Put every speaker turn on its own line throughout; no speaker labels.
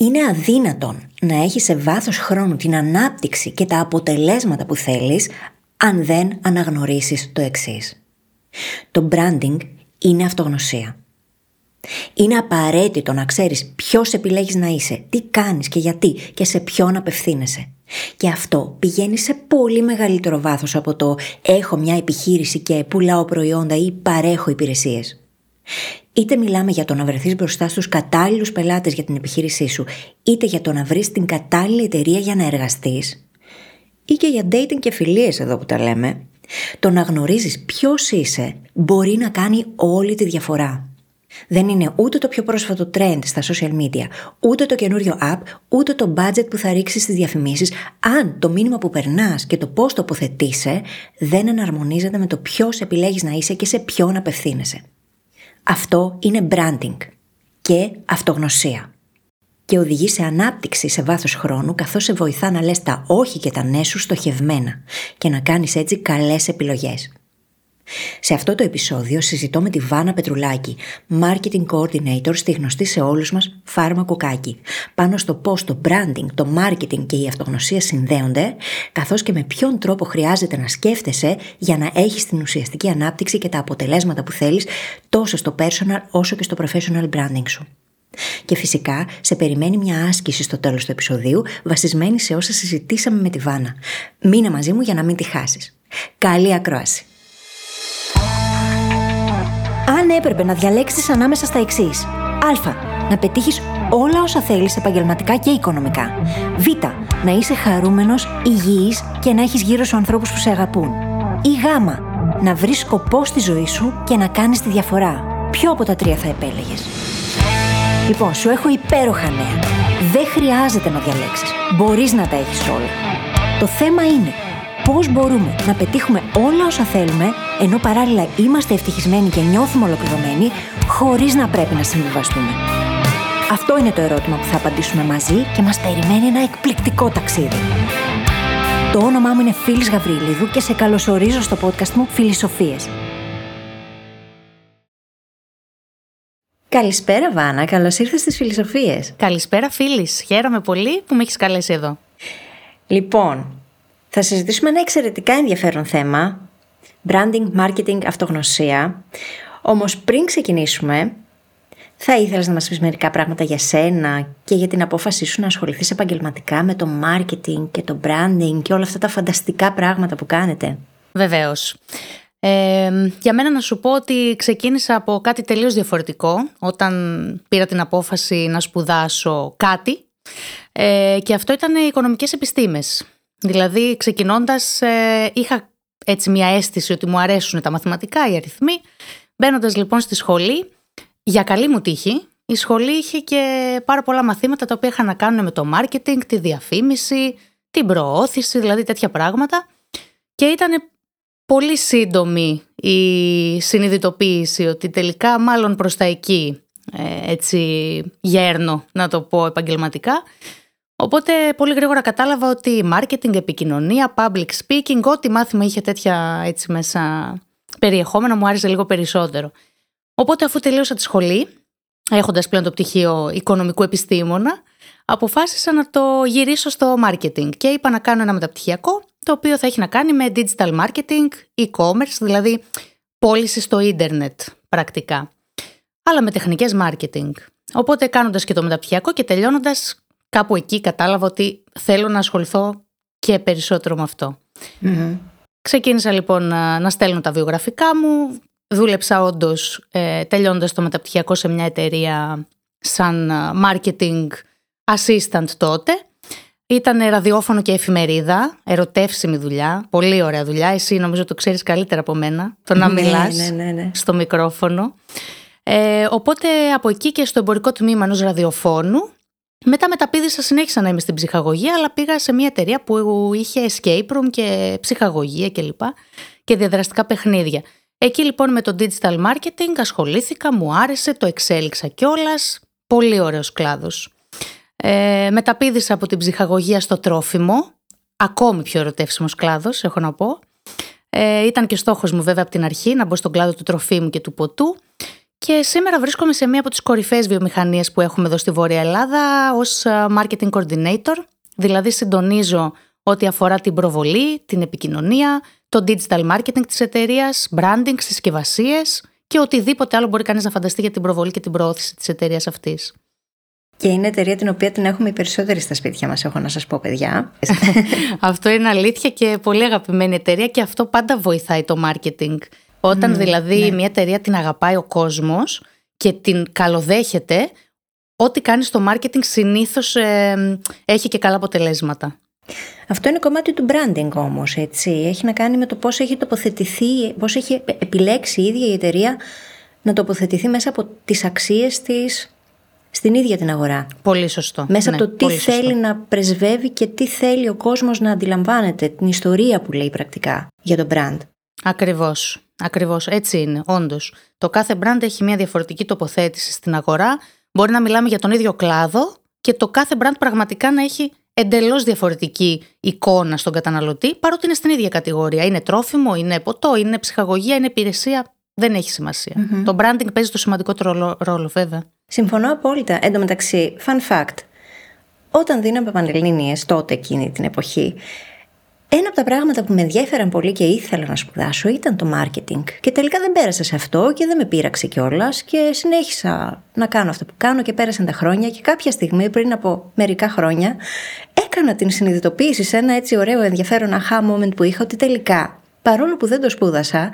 Είναι αδύνατον να έχεις σε βάθος χρόνου την ανάπτυξη και τα αποτελέσματα που θέλεις αν δεν αναγνωρίσεις το εξής. Το branding είναι αυτογνωσία. Είναι απαραίτητο να ξέρεις ποιος επιλέγεις να είσαι, τι κάνεις και γιατί και σε ποιον απευθύνεσαι. Και αυτό πηγαίνει σε πολύ μεγαλύτερο βάθος από το έχω μια επιχείρηση και πουλάω προϊόντα ή παρέχω υπηρεσίες. Είτε μιλάμε για το να βρεθείς μπροστά στους κατάλληλους πελάτες για την επιχείρησή σου, είτε για το να βρεις την κατάλληλη εταιρεία για να εργαστείς, ή και για dating και φιλίες εδώ που τα λέμε, το να γνωρίζεις ποιος είσαι μπορεί να κάνει όλη τη διαφορά. Δεν είναι ούτε το πιο πρόσφατο trend στα social media, ούτε το καινούριο app, ούτε το budget που θα ρίξεις στις διαφημίσεις, αν το μήνυμα που περνάς και το πώς τοποθετείσαι δεν εναρμονίζεται με το ποιος επιλέγεις να είσαι και σε ποιον απευθύνεσαι. Αυτό είναι branding και αυτογνωσία. Και οδηγεί σε ανάπτυξη σε βάθος χρόνου καθώς σε βοηθά να λες τα όχι και τα ναι σου στοχευμένα και να κάνεις έτσι καλές επιλογές. Σε αυτό το επεισόδιο συζητώ με τη Βάνα Πετρουλάκη, Marketing Coordinator στη γνωστή σε όλους μας Φάρμα Κοκάκι, πάνω στο πώς το branding, το marketing και η αυτογνωσία συνδέονται, καθώς και με ποιον τρόπο χρειάζεται να σκέφτεσαι για να έχεις την ουσιαστική ανάπτυξη και τα αποτελέσματα που θέλεις τόσο στο personal όσο και στο professional branding σου. Και φυσικά σε περιμένει μια άσκηση στο τέλος του επεισοδίου βασισμένη σε όσα συζητήσαμε με τη Βάνα. Μείνε μαζί μου για να μην τη χάσεις. Καλή ακρόαση! Αν έπρεπε να διαλέξεις ανάμεσα στα εξής. Α. Να πετύχεις όλα όσα θέλεις επαγγελματικά και οικονομικά. Β. Να είσαι χαρούμενος, υγιής και να έχεις γύρω σου ανθρώπους που σε αγαπούν. Ή Γ. Να βρεις σκοπό στη ζωή σου και να κάνεις τη διαφορά. Ποιο από τα τρία θα επέλεγες; Λοιπόν, σου έχω υπέροχα νέα. Δεν χρειάζεται να διαλέξεις. Μπορείς να τα έχεις όλα. Το θέμα είναι πώς μπορούμε να πετύχουμε όλα όσα θέλουμε, ενώ παράλληλα είμαστε ευτυχισμένοι και νιώθουμε ολοκληρωμένοι, χωρίς να πρέπει να συμβιβαστούμε; Αυτό είναι το ερώτημα που θα απαντήσουμε μαζί και μας περιμένει ένα εκπληκτικό ταξίδι. Το όνομά μου είναι Φίλης Γαβρίλιδου και σε καλωσορίζω στο podcast μου Φιλισοφίες. Καλησπέρα Βάνα, καλώς ήρθες στις Φιλισοφίες.
Καλησπέρα Φίλης, χαίρομαι πολύ που με έχεις καλέσει εδώ.
Λοιπόν, θα συζητήσουμε ένα εξαιρετικά ενδιαφέρον θέμα, branding, marketing, αυτογνωσία. Όμως πριν ξεκινήσουμε, θα ήθελα να μας πεις μερικά πράγματα για σένα και για την απόφασή σου να ασχοληθείς επαγγελματικά με το marketing και το branding και όλα αυτά τα φανταστικά πράγματα που κάνετε;
Βεβαίως. Ε, για μένα να σου πω ότι ξεκίνησα από κάτι τελείως διαφορετικό όταν πήρα την απόφαση να σπουδάσω κάτι ε, και αυτό ήταν οι οικονομικές επιστήμες. Δηλαδή, ξεκινώντας, ε, είχα έτσι μια αίσθηση ότι μου αρέσουν τα μαθηματικά, οι αριθμοί. Μπαίνοντας λοιπόν στη σχολή, για καλή μου τύχη, η σχολή είχε και πάρα πολλά μαθήματα τα οποία είχαν να κάνουν με το marketing, τη διαφήμιση, την προώθηση, δηλαδή τέτοια πράγματα. Και ήταν πολύ σύντομη η συνειδητοποίηση ότι τελικά μάλλον προς τα εκεί ε, έτσι γέρνω να το πω επαγγελματικά Οπότε πολύ γρήγορα κατάλαβα ότι marketing, επικοινωνία, public speaking, ό,τι μάθημα είχε τέτοια έτσι μέσα περιεχόμενο μου άρεσε λίγο περισσότερο. Οπότε αφού τελείωσα τη σχολή, έχοντας πλέον το πτυχίο οικονομικού επιστήμονα, αποφάσισα να το γυρίσω στο marketing και είπα να κάνω ένα μεταπτυχιακό, το οποίο θα έχει να κάνει με digital marketing, e-commerce, δηλαδή πώληση στο ίντερνετ πρακτικά, αλλά με τεχνικές marketing. Οπότε κάνοντας και το μεταπτυχιακό και τελειώνοντας κάπου εκεί κατάλαβα ότι θέλω να ασχοληθώ και περισσότερο με αυτό. Ξεκίνησα λοιπόν να, να στέλνω τα βιογραφικά μου. Δούλεψα όντως ε, τελειώνοντας το μεταπτυχιακό σε μια εταιρεία σαν marketing assistant τότε. Ήταν ραδιόφωνο και εφημερίδα, ερωτεύσιμη δουλειά, πολύ ωραία δουλειά. Εσύ νομίζω το ξέρεις καλύτερα από μένα, το να ναι, μιλάς ναι, ναι, ναι. στο μικρόφωνο. Ε, οπότε από εκεί και στο εμπορικό τμήμα ενός ραδιοφώνου μετά μεταπίδησα, συνέχισα να είμαι στην ψυχαγωγία, αλλά πήγα σε μια εταιρεία που είχε escape room και ψυχαγωγία κλπ. Και, και διαδραστικά παιχνίδια. Εκεί λοιπόν με το digital marketing ασχολήθηκα, μου άρεσε, το εξέλιξα κιόλας. Πολύ ωραίος κλάδος. Ε, μεταπίδησα από την ψυχαγωγία στο τρόφιμο, ακόμη πιο ερωτεύσιμος κλάδος έχω να πω. Ε, ήταν και στόχος μου βέβαια από την αρχή να μπω στον κλάδο του τροφίμου και του ποτού Και σήμερα βρίσκομαι σε μία από τις κορυφαίες βιομηχανίες που έχουμε εδώ στη Βόρεια Ελλάδα ως ε, marketing coordinator, δηλαδή συντονίζω ό,τι αφορά την προβολή, την επικοινωνία, το digital marketing της εταιρείας, branding, συσκευασίες και οτιδήποτε άλλο μπορεί κανείς να φανταστεί για την προβολή και την προώθηση της εταιρείας αυτής.
Και είναι εταιρεία την οποία την έχουμε οι περισσότεροι στα σπίτια μας, έχω να σας πω παιδιά.
αυτό είναι αλήθεια και πολύ αγαπημένη εταιρεία και αυτό πάντα βοηθάει το marketing. Όταν δηλαδή ναι. μια εταιρεία την αγαπάει ο κόσμος και την καλοδέχεται, ό,τι κάνει στο marketing συνήθως ε, έχει και καλά αποτελέσματα.
Αυτό είναι κομμάτι του branding όμως, έτσι. Έχει να κάνει με το πώς έχει τοποθετηθεί, πώς έχει επιλέξει η ίδια η εταιρεία να τοποθετηθεί μέσα από τις αξίες της στην ίδια την αγορά.
Πολύ σωστό.
Μέσα
ναι,
από το τι θέλει να πρεσβεύει και τι θέλει ο κόσμος να αντιλαμβάνεται, την ιστορία που λέει πρακτικά για το brand.
Ακριβώς. Ακριβώς, έτσι είναι, όντως. Το κάθε brand έχει μια διαφορετική τοποθέτηση στην αγορά. Μπορεί να μιλάμε για τον ίδιο κλάδο και το κάθε brand πραγματικά να έχει εντελώς διαφορετική εικόνα στον καταναλωτή, παρότι είναι στην ίδια κατηγορία. Είναι τρόφιμο, είναι ποτό, είναι ψυχαγωγία, είναι υπηρεσία. Δεν έχει Το branding παίζει το σημαντικότερο ρόλο, ρόλο, βέβαια.
Συμφωνώ απόλυτα. Εν τω μεταξύ, fun fact. Όταν δίναμε πανελλήνιες τότε εκείνη την εποχή, ένα από τα πράγματα που με ενδιαφέραν πολύ και ήθελα να σπουδάσω ήταν το marketing. Και τελικά δεν πέρασα σε αυτό και δεν με πείραξε κιόλας και συνέχισα να κάνω αυτό που κάνω και πέρασαν τα χρόνια. Και κάποια στιγμή, πριν από μερικά χρόνια, έκανα την συνειδητοποίηση σε ένα έτσι ωραίο ενδιαφέρον aha moment που είχα ότι τελικά, παρόλο που δεν το σπούδασα,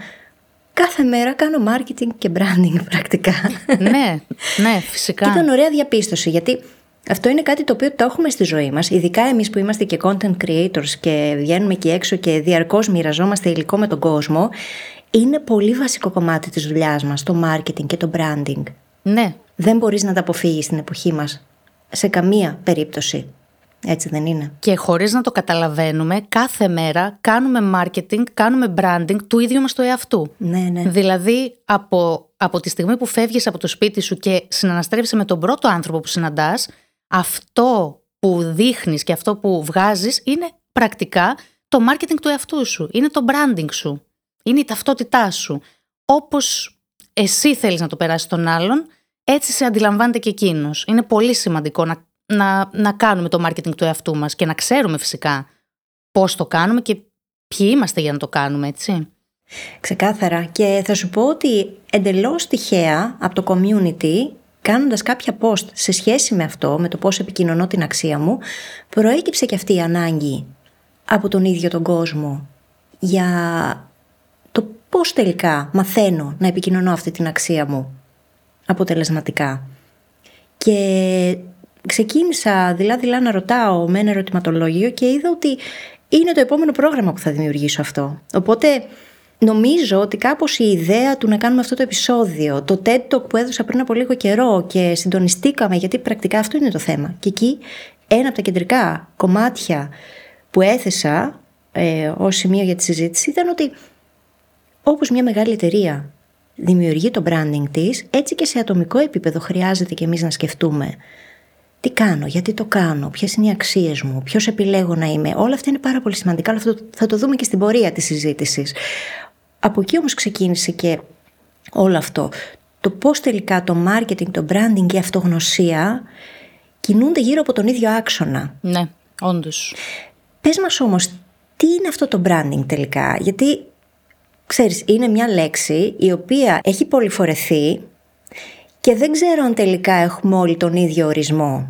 κάθε μέρα κάνω marketing και branding πρακτικά.
ναι, ναι, φυσικά.
Και ήταν ωραία διαπίστωση γιατί αυτό είναι κάτι το οποίο το έχουμε στη ζωή μας, ειδικά εμείς που είμαστε και content creators και βγαίνουμε εκεί έξω και διαρκώς μοιραζόμαστε υλικό με τον κόσμο, είναι πολύ βασικό κομμάτι της δουλειάς μας, το marketing και το branding.
Ναι.
Δεν μπορείς να τα αποφύγεις στην εποχή μας, σε καμία περίπτωση. Έτσι δεν είναι;
Και χωρίς να το καταλαβαίνουμε, κάθε μέρα κάνουμε marketing, κάνουμε branding του ίδιου μας του εαυτού.
Ναι, ναι.
Δηλαδή, από, από τη στιγμή που φεύγεις από το σπίτι σου και συναναστρέφεσαι με τον πρώτο άνθρωπο που συναντάς, αυτό που δείχνεις και αυτό που βγάζεις είναι πρακτικά το marketing του εαυτού σου, είναι το branding σου, είναι η ταυτότητά σου. Όπως εσύ θέλεις να το περάσεις τον άλλον, έτσι σε αντιλαμβάνεται και εκείνος. Είναι πολύ σημαντικό να, να, να κάνουμε το marketing του εαυτού μας και να ξέρουμε φυσικά πώς το κάνουμε και ποιοι είμαστε για να το κάνουμε, έτσι.
Ξεκάθαρα. Και θα σου πω ότι εντελώς τυχαία από το community κάνοντας κάποια post σε σχέση με αυτό, με το πώς επικοινωνώ την αξία μου, προέκυψε και αυτή η ανάγκη από τον ίδιο τον κόσμο για το πώς τελικά μαθαίνω να επικοινωνώ αυτή την αξία μου αποτελεσματικά. Και ξεκίνησα δειλά-δειλά να ρωτάω με ένα ερωτηματολόγιο και είδα ότι είναι το επόμενο πρόγραμμα που θα δημιουργήσω αυτό. Οπότε Νομίζω ότι κάπως η ιδέα του να κάνουμε αυτό το επεισόδιο, το TED Talk που έδωσα πριν από λίγο καιρό και συντονιστήκαμε γιατί πρακτικά αυτό είναι το θέμα. Και εκεί ένα από τα κεντρικά κομμάτια που έθεσα ε, ως σημείο για τη συζήτηση ήταν ότι όπως μια μεγάλη εταιρεία δημιουργεί το branding της, έτσι και σε ατομικό επίπεδο χρειάζεται και εμείς να σκεφτούμε τι κάνω, γιατί το κάνω, ποιες είναι οι αξίες μου, ποιος επιλέγω να είμαι. Όλα αυτά είναι πάρα πολύ σημαντικά, αλλά αυτό θα το δούμε και στην πορεία της συζήτησης. Από εκεί όμως ξεκίνησε και όλο αυτό. Το πώς τελικά το marketing, το branding και η αυτογνωσία κινούνται γύρω από τον ίδιο άξονα.
Ναι, όντως.
Πες μας όμως, τι είναι αυτό το branding τελικά, γιατί ξέρεις, είναι μια λέξη η οποία έχει πολυφορεθεί και δεν ξέρω αν τελικά έχουμε όλοι τον ίδιο ορισμό.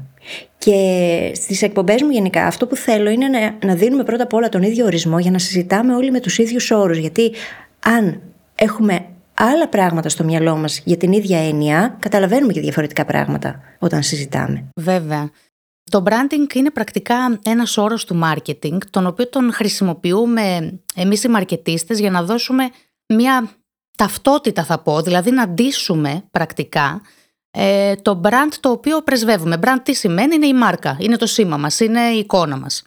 Και στις εκπομπές μου γενικά αυτό που θέλω είναι να, να δίνουμε πρώτα απ' όλα τον ίδιο ορισμό για να συζητάμε όλοι με τους ίδιους όρους. Γιατί αν έχουμε άλλα πράγματα στο μυαλό μας για την ίδια έννοια, καταλαβαίνουμε και διαφορετικά πράγματα όταν συζητάμε.
Βέβαια. Το branding είναι πρακτικά ένας όρος του marketing, τον οποίο τον χρησιμοποιούμε εμείς οι μαρκετίστες για να δώσουμε μια ταυτότητα θα πω, δηλαδή να ντύσουμε πρακτικά ε, το brand το οποίο πρεσβεύουμε. Brand τι σημαίνει, είναι η μάρκα, είναι το σήμα μας, είναι η εικόνα μας.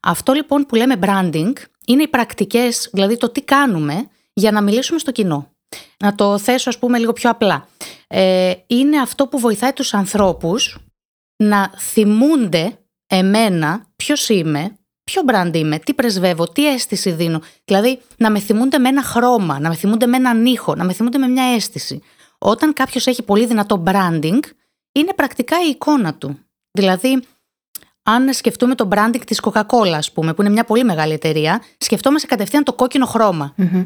Αυτό λοιπόν που λέμε branding είναι οι πρακτικές, δηλαδή το τι κάνουμε για να μιλήσουμε στο κοινό. Να το θέσω ας πούμε λίγο πιο απλά. Ε, είναι αυτό που βοηθάει τους ανθρώπους να θυμούνται εμένα ποιος είμαι, ποιο brand είμαι, τι πρεσβεύω, τι αίσθηση δίνω. Δηλαδή να με θυμούνται με ένα χρώμα, να με θυμούνται με έναν ήχο, να με θυμούνται με μια αίσθηση. Όταν κάποιος έχει πολύ δυνατό branding, είναι πρακτικά η εικόνα του. Δηλαδή, αν σκεφτούμε το branding της Coca-Cola, ας πούμε, που είναι μια πολύ μεγάλη εταιρεία, σκεφτόμαστε κατευθείαν το κόκκινο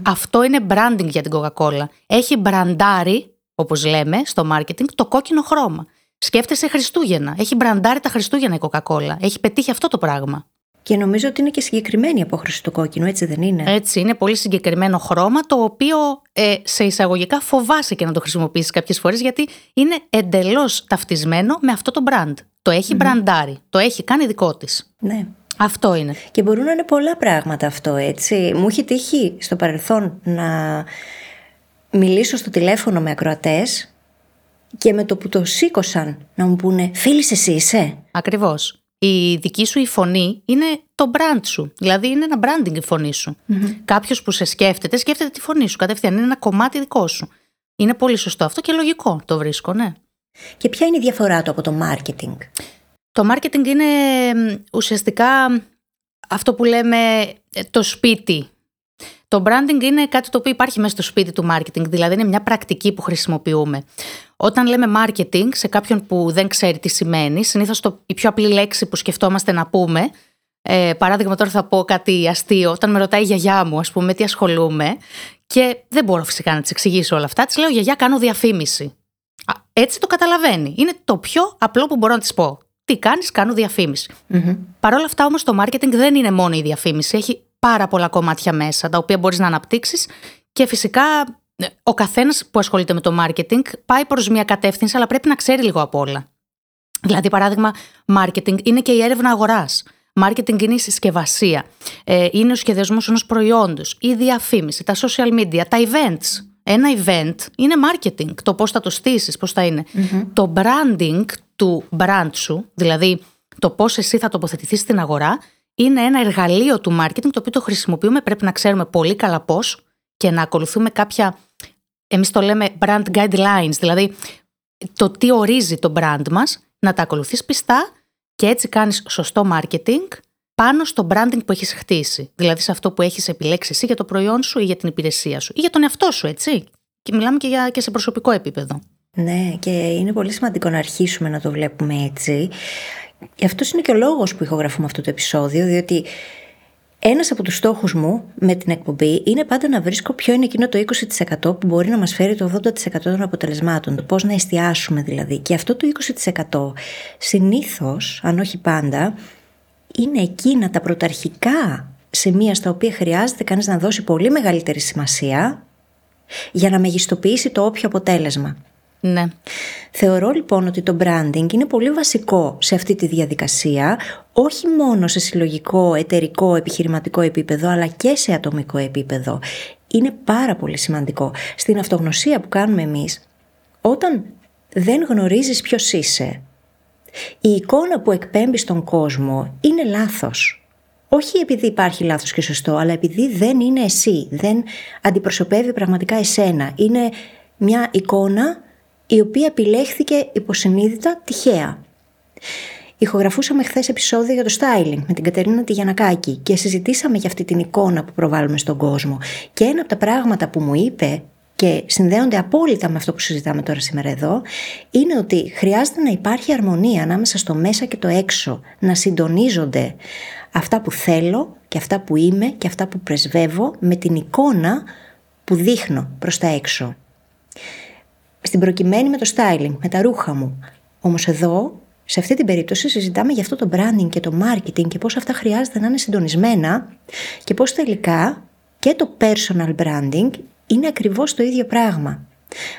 Αυτό είναι branding για την Coca-Cola. Έχει μπραντάρει, όπως λέμε στο marketing, το κόκκινο χρώμα. Σκέφτεσαι Χριστούγεννα. Έχει μπραντάρει τα Χριστούγεννα η Coca-Cola. Έχει πετύχει αυτό το πράγμα.
Και νομίζω ότι είναι και συγκεκριμένη η απόχρωση του κόκκινου, έτσι δεν είναι;
Έτσι, είναι πολύ συγκεκριμένο χρώμα, το οποίο ε, σε εισαγωγικά φοβάσαι και να το χρησιμοποιήσεις κάποιες φορές, γιατί είναι εντελώς ταυτισμένο με αυτό το brand. Το έχει mm μπραντάρει, το έχει κάνει δικό της.
Ναι.
Αυτό είναι.
Και μπορούν να είναι πολλά πράγματα αυτό, έτσι. Μου έχει τύχει στο παρελθόν να μιλήσω στο τηλέφωνο με ακροατές και με το που το σήκωσαν να μου πούνε «Φίλης εσύ είσαι».
Ακριβώς η δική σου η φωνή είναι το brand σου. Δηλαδή είναι ένα branding η φωνή σου. mm Κάποιος που σε σκέφτεται, σκέφτεται τη φωνή σου κατευθείαν. Είναι ένα κομμάτι δικό σου. Είναι πολύ σωστό αυτό και λογικό το βρίσκω, ναι.
Και ποια είναι η διαφορά του από το marketing;
Το marketing είναι ουσιαστικά αυτό που λέμε ε, το σπίτι το branding είναι κάτι το οποίο υπάρχει μέσα στο σπίτι του marketing, δηλαδή είναι μια πρακτική που χρησιμοποιούμε. Όταν λέμε marketing σε κάποιον που δεν ξέρει τι σημαίνει, συνήθως η πιο απλή λέξη που σκεφτόμαστε να πούμε, ε, παράδειγμα τώρα θα πω κάτι αστείο, όταν με ρωτάει η γιαγιά μου, ας πούμε, τι ασχολούμαι, και δεν μπορώ φυσικά να της εξηγήσω όλα αυτά, της λέω γιαγιά, κάνω διαφήμιση. Έτσι το καταλαβαίνει. Είναι το πιο απλό που μπορώ να της πω. Τι κάνεις, κάνω διαφήμιση. Mm-hmm. Παρ' όλα αυτά όμως το marketing δεν είναι μόνο η διαφήμιση. Έχει πάρα πολλά κομμάτια μέσα, τα οποία μπορείς να αναπτύξεις και φυσικά ε, ο καθένας που ασχολείται με το marketing πάει προς μια κατεύθυνση, αλλά πρέπει να ξέρει λίγο απ' όλα. Δηλαδή, παράδειγμα, marketing είναι και η έρευνα αγοράς. Marketing είναι η συσκευασία. Ε, είναι ο σχεδιασμός ενός προϊόντος, η διαφήμιση, τα social media, τα events. Ένα event είναι marketing. Το πώς θα το στήσεις, πώς θα ειναι Το branding του brand σου, δηλαδή το πώς εσύ θα τοποθετηθείς στην αγορά, είναι ένα εργαλείο του marketing το οποίο το χρησιμοποιούμε. Πρέπει να ξέρουμε πολύ καλά πώς και να ακολουθούμε κάποια. Εμείς το λέμε brand guidelines, δηλαδή το τι ορίζει το brand μας, να τα ακολουθείς πιστά και έτσι κάνεις σωστό marketing πάνω στο branding που έχεις χτίσει. Δηλαδή σε αυτό που έχεις επιλέξει εσύ για το προϊόν σου ή για την υπηρεσία σου ή για τον εαυτό σου, έτσι. Και μιλάμε και, για, και σε προσωπικό επίπεδο.
Ναι, και είναι πολύ σημαντικό να αρχίσουμε να το βλέπουμε έτσι. Αυτός είναι και ο λόγος που ηχογραφούμε αυτό το επεισόδιο, διότι ένας από τους στόχους μου με την εκπομπή είναι πάντα να βρίσκω ποιο είναι εκείνο το 20% που μπορεί να μας φέρει το 80% των αποτελεσμάτων, το πώς να εστιάσουμε δηλαδή. Και αυτό το 20% συνήθως, αν όχι πάντα, είναι εκείνα τα πρωταρχικά σημεία στα οποία χρειάζεται κανείς να δώσει πολύ μεγαλύτερη σημασία για να μεγιστοποιήσει το όποιο αποτέλεσμα.
Ναι.
Θεωρώ λοιπόν ότι το branding είναι πολύ βασικό σε αυτή τη διαδικασία, όχι μόνο σε συλλογικό, εταιρικό, επιχειρηματικό επίπεδο, αλλά και σε ατομικό επίπεδο. Είναι πάρα πολύ σημαντικό. Στην αυτογνωσία που κάνουμε εμείς, όταν δεν γνωρίζεις ποιος είσαι, η εικόνα που εκπέμπεις στον κόσμο είναι λάθος. Όχι επειδή υπάρχει λάθος και σωστό, αλλά επειδή δεν είναι εσύ, δεν αντιπροσωπεύει πραγματικά εσένα. Είναι μια εικόνα η οποία επιλέχθηκε υποσυνείδητα τυχαία. Ηχογραφούσαμε χθες επεισόδιο για το styling με την Κατερίνα Τηγιανακάκη και συζητήσαμε για αυτή την εικόνα που προβάλλουμε στον κόσμο. Και ένα από τα πράγματα που μου είπε και συνδέονται απόλυτα με αυτό που συζητάμε τώρα σήμερα εδώ, είναι ότι χρειάζεται να υπάρχει αρμονία ανάμεσα στο μέσα και το έξω, να συντονίζονται αυτά που θέλω και αυτά που είμαι και αυτά που πρεσβεύω με την εικόνα που δείχνω προς τα έξω στην προκειμένη με το styling, με τα ρούχα μου. Όμως εδώ, σε αυτή την περίπτωση, συζητάμε για αυτό το branding και το marketing και πώς αυτά χρειάζεται να είναι συντονισμένα και πώς τελικά και το personal branding είναι ακριβώς το ίδιο πράγμα.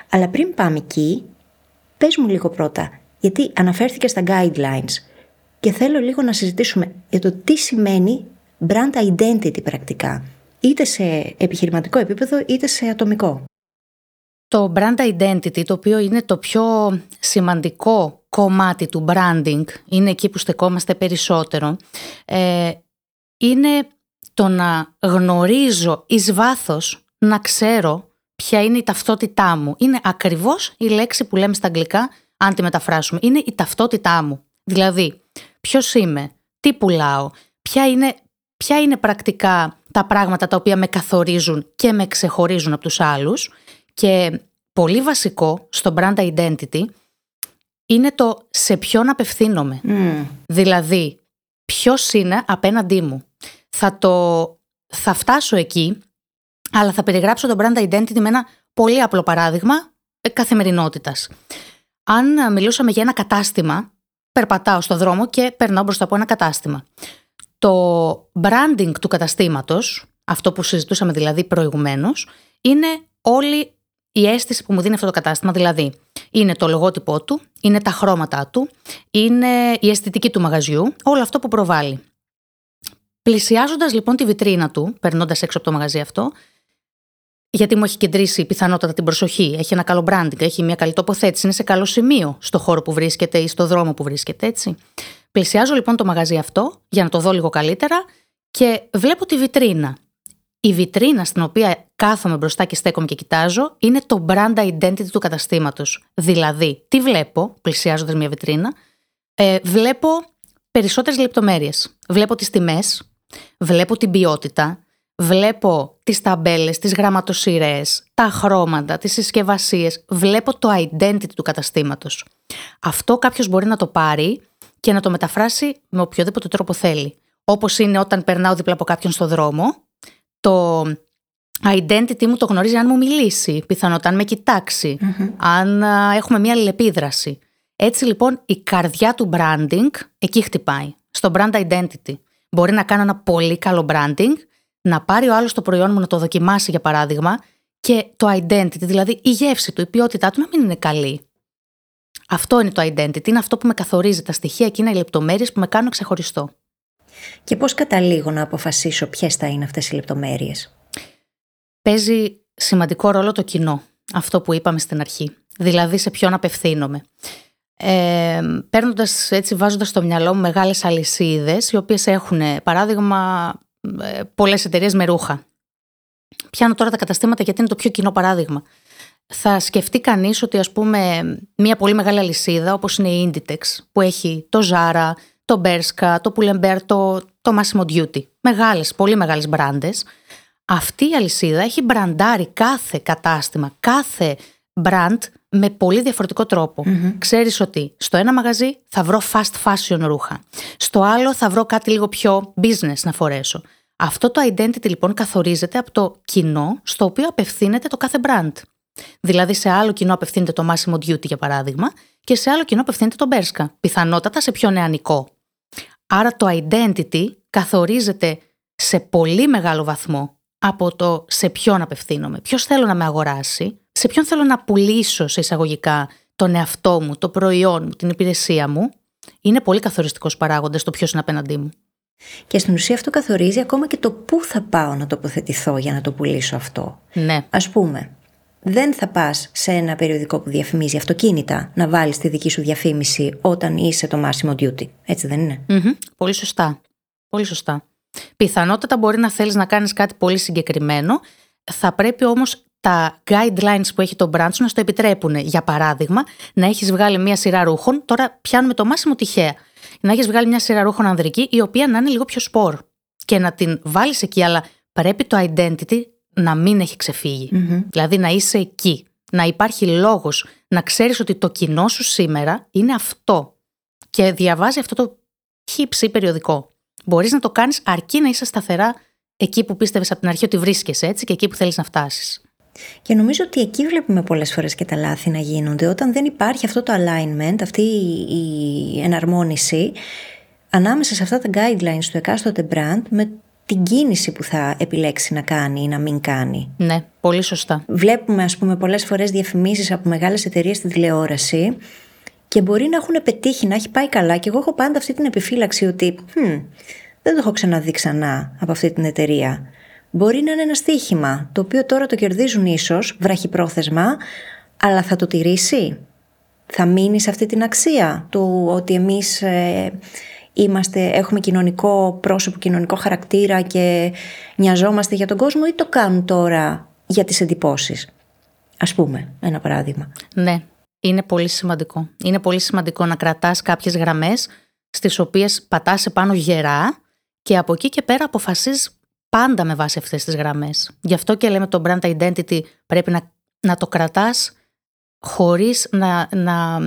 Αλλά πριν πάμε εκεί, πες μου λίγο πρώτα, γιατί αναφέρθηκες στα guidelines και θέλω λίγο να συζητήσουμε για το τι σημαίνει brand identity πρακτικά, είτε σε επιχειρηματικό επίπεδο είτε σε ατομικό.
Το brand identity, το οποίο είναι το πιο σημαντικό κομμάτι του branding, είναι εκεί που στεκόμαστε περισσότερο, ε, είναι το να γνωρίζω εις βάθος, να ξέρω ποια είναι η ταυτότητά μου. Είναι ακριβώς η λέξη που λέμε στα αγγλικά, αν τη μεταφράσουμε. Είναι η ταυτότητά μου. Δηλαδή, ποιος είμαι, τι πουλάω, ποια είναι, ποια είναι πρακτικά τα πράγματα τα οποία με καθορίζουν και με ξεχωρίζουν από τους άλλους και πολύ βασικό στο brand identity είναι το σε ποιον απευθύνομαι. Δηλαδή, ποιος είναι απέναντί μου. Θα, το, θα φτάσω εκεί, αλλά θα περιγράψω το brand identity με ένα πολύ απλό παράδειγμα ε, καθημερινότητας. Αν μιλούσαμε για ένα κατάστημα, περπατάω στο δρόμο και περνάω μπροστά από ένα κατάστημα. Το branding του καταστήματος, αυτό που συζητούσαμε δηλαδή προηγουμένως, είναι όλη η αίσθηση που μου δίνει αυτό το κατάστημα. Δηλαδή, είναι το λογότυπό του, είναι τα χρώματά του, είναι η αισθητική του μαγαζιού, όλο αυτό που προβάλλει. Πλησιάζοντας λοιπόν τη βιτρίνα του, περνώντας έξω από το μαγαζί αυτό, γιατί μου έχει κεντρήσει πιθανότατα την προσοχή, έχει ένα καλό branding, έχει μια καλή τοποθέτηση, είναι σε καλό σημείο στο χώρο που βρίσκεται ή στο δρόμο που βρίσκεται, έτσι. Πλησιάζω λοιπόν το μαγαζί αυτό για να το δω λίγο καλύτερα και βλέπω τη βιτρίνα. Η βιτρίνα στην οποία κάθομαι μπροστά και στέκομαι και κοιτάζω είναι το brand identity του καταστήματος. Δηλαδή, τι βλέπω πλησιάζοντας μια βιτρίνα, ε, βλέπω περισσότερες λεπτομέρειες. Βλέπω τις τιμές, βλέπω την ποιότητα, βλέπω τις ταμπέλες, τις γραμματοσυρές, τα χρώματα, τις συσκευασίες, βλέπω το identity του καταστήματος. Αυτό κάποιος μπορεί να το πάρει και να το μεταφράσει με οποιοδήποτε τρόπο θέλει. Όπως είναι όταν περνάω δίπλα από κάποιον στο δρόμο, το identity μου το γνωρίζει αν μου μιλήσει, πιθανότατα αν με κοιταξει αν έχουμε μια αλληλεπίδραση. Έτσι λοιπόν η καρδιά του branding εκεί χτυπάει, στο brand identity. Μπορεί να κάνω ένα πολύ καλό branding, να πάρει ο άλλος το προϊόν μου να το δοκιμάσει για παράδειγμα και το identity, δηλαδή η γεύση του, η ποιότητά του να μην είναι καλή. Αυτό είναι το identity, είναι αυτό που με καθορίζει, τα στοιχεία και είναι οι λεπτομέρειες που με κάνουν ξεχωριστό.
Και πώς καταλήγω να αποφασίσω ποιες θα είναι αυτές οι λεπτομέρειες;
Παίζει σημαντικό ρόλο το κοινό, αυτό που είπαμε στην αρχή. Δηλαδή σε ποιον απευθύνομαι. Ε, Παίρνοντας έτσι, βάζοντας στο μυαλό μου μεγάλες αλυσίδες, οι οποίες έχουν, παράδειγμα, ε, πολλές εταιρείες με ρούχα. Πιάνω τώρα τα καταστήματα γιατί είναι το πιο κοινό παράδειγμα. Θα σκεφτεί κανείς ότι, ας πούμε, μια πολύ μεγάλη αλυσίδα, όπως είναι η Inditex, που έχει το Zara, το Bershka, το Pull&Bear, το, το Massimo Duty. Μεγάλες, πολύ μεγάλες μπράντες. Αυτή η αλυσίδα έχει μπραντάρει κάθε κατάστημα, κάθε brand με πολύ διαφορετικό τρόπο. Mm-hmm. Ξέρεις ότι στο ένα μαγαζί θα βρω fast fashion ρούχα. Στο άλλο θα βρω κάτι λίγο πιο business να φορέσω. Αυτό το identity λοιπόν καθορίζεται από το κοινό στο οποίο απευθύνεται το κάθε brand. Δηλαδή σε άλλο κοινό απευθύνεται το Massimo Duty για παράδειγμα και σε άλλο κοινό απευθύνεται το Bershka. Πιθανότατα σε πιο νεανικό. Άρα το identity καθορίζεται σε πολύ μεγάλο βαθμό από το σε ποιον απευθύνομαι, ποιος θέλω να με αγοράσει, σε ποιον θέλω να πουλήσω σε εισαγωγικά τον εαυτό μου, το προϊόν μου, την υπηρεσία μου, είναι πολύ καθοριστικός παράγοντας το ποιος είναι απέναντί μου.
Και στην ουσία αυτό καθορίζει ακόμα και το πού θα πάω να τοποθετηθώ για να το πουλήσω αυτό.
Ναι.
Ας πούμε, δεν θα πας σε ένα περιοδικό που διαφημίζει αυτοκίνητα να βάλεις τη δική σου διαφήμιση όταν είσαι το Massimo Duty. Έτσι δεν ειναι
Πολύ σωστά. Πολύ σωστά. Πιθανότατα μπορεί να θέλεις να κάνεις κάτι πολύ συγκεκριμένο. Θα πρέπει όμως τα guidelines που έχει το brand σου να στο επιτρέπουν. Για παράδειγμα, να έχεις βγάλει μια σειρά ρούχων, τώρα πιάνουμε το μάσιμο τυχαία, να έχεις βγάλει μια σειρά ρούχων ανδρική η οποία να είναι λίγο πιο σπορ και να την βάλεις εκεί, αλλά πρέπει το identity να μην έχει Δηλαδή να είσαι εκεί, να υπάρχει λόγος, να ξέρεις ότι το κοινό σου σήμερα είναι αυτό και διαβάζει αυτό το χύψη περιοδικό. Μπορείς να το κάνεις αρκεί να είσαι σταθερά εκεί που πίστευες από την αρχή ότι βρίσκεσαι έτσι και εκεί που θέλεις να φτάσεις.
Και νομίζω ότι εκεί βλέπουμε πολλές φορές και τα λάθη να γίνονται. Όταν δεν υπάρχει αυτό το alignment, αυτή η εναρμόνιση ανάμεσα σε αυτά τα guidelines του εκάστοτε brand με την κίνηση που θα επιλέξει να κάνει ή να μην κάνει.
Ναι, πολύ σωστά.
Βλέπουμε, ας πούμε, πολλές φορές διαφημίσεις από μεγάλες εταιρείες στην τηλεόραση και μπορεί να έχουν πετύχει, να έχει πάει καλά. Και εγώ έχω πάντα αυτή την επιφύλαξη ότι hm, δεν το έχω ξαναδεί ξανά από αυτή την εταιρεία. Μπορεί να είναι ένα στοίχημα, το οποίο τώρα το κερδίζουν ίσως, βραχυπρόθεσμα, αλλά θα το τηρήσει; Θα μείνει σε αυτή την αξία του ότι εμείς ε, είμαστε, έχουμε κοινωνικό πρόσωπο, κοινωνικό χαρακτήρα και νοιαζόμαστε για τον κόσμο ή το κάνουν τώρα για τις εντυπώσεις; Ας πούμε, ένα παράδειγμα.
Ναι, είναι πολύ σημαντικό. Είναι πολύ σημαντικό να κρατάς κάποιες γραμμές στις οποίες πατάς επάνω γερά και από εκεί και πέρα αποφασίζεις πάντα με βάση αυτές τις γραμμές. Γι' αυτό και λέμε το brand identity πρέπει να, να το κρατάς χωρίς να, να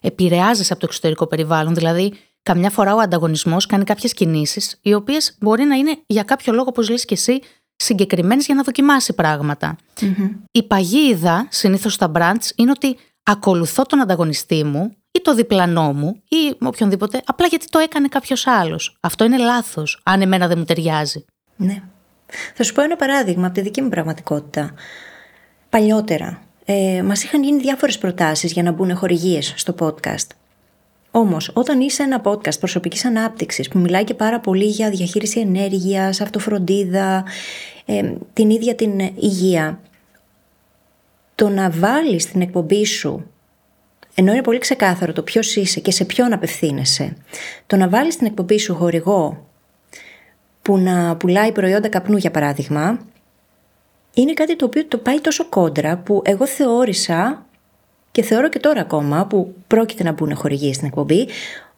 επηρεάζεσαι από το εξωτερικό περιβάλλον. Δηλαδή, καμιά φορά ο ανταγωνισμός κάνει κάποιες κινήσεις, οι οποίες μπορεί να είναι για κάποιο λόγο, όπως λες και εσύ, συγκεκριμένες για να δοκιμάσει Η παγίδα συνήθως στα brands είναι ότι ακολουθώ τον ανταγωνιστή μου ή το διπλανό μου ή οποιονδήποτε, απλά γιατί το έκανε κάποιος άλλος. Αυτό είναι λάθος, αν εμένα δεν μου ταιριάζει.
Ναι. Θα σου πω ένα παράδειγμα από τη δική μου πραγματικότητα. Παλιότερα, ε, μας είχαν γίνει διάφορες προτάσεις για να μπουν χορηγίες στο podcast. Όμως, όταν είσαι ένα podcast προσωπικής ανάπτυξης που μιλάει και πάρα πολύ για διαχείριση ενέργειας, αυτοφροντίδα, ε, την ίδια την υγεία, το να βάλεις την εκπομπή σου ενώ είναι πολύ ξεκάθαρο το ποιος είσαι και σε ποιον απευθύνεσαι, το να βάλεις την εκπομπή σου χορηγό που να πουλάει προϊόντα καπνού για παράδειγμα, είναι κάτι το οποίο το πάει τόσο κόντρα που εγώ θεώρησα και θεωρώ και τώρα ακόμα που πρόκειται να μπουν χορηγίες στην εκπομπή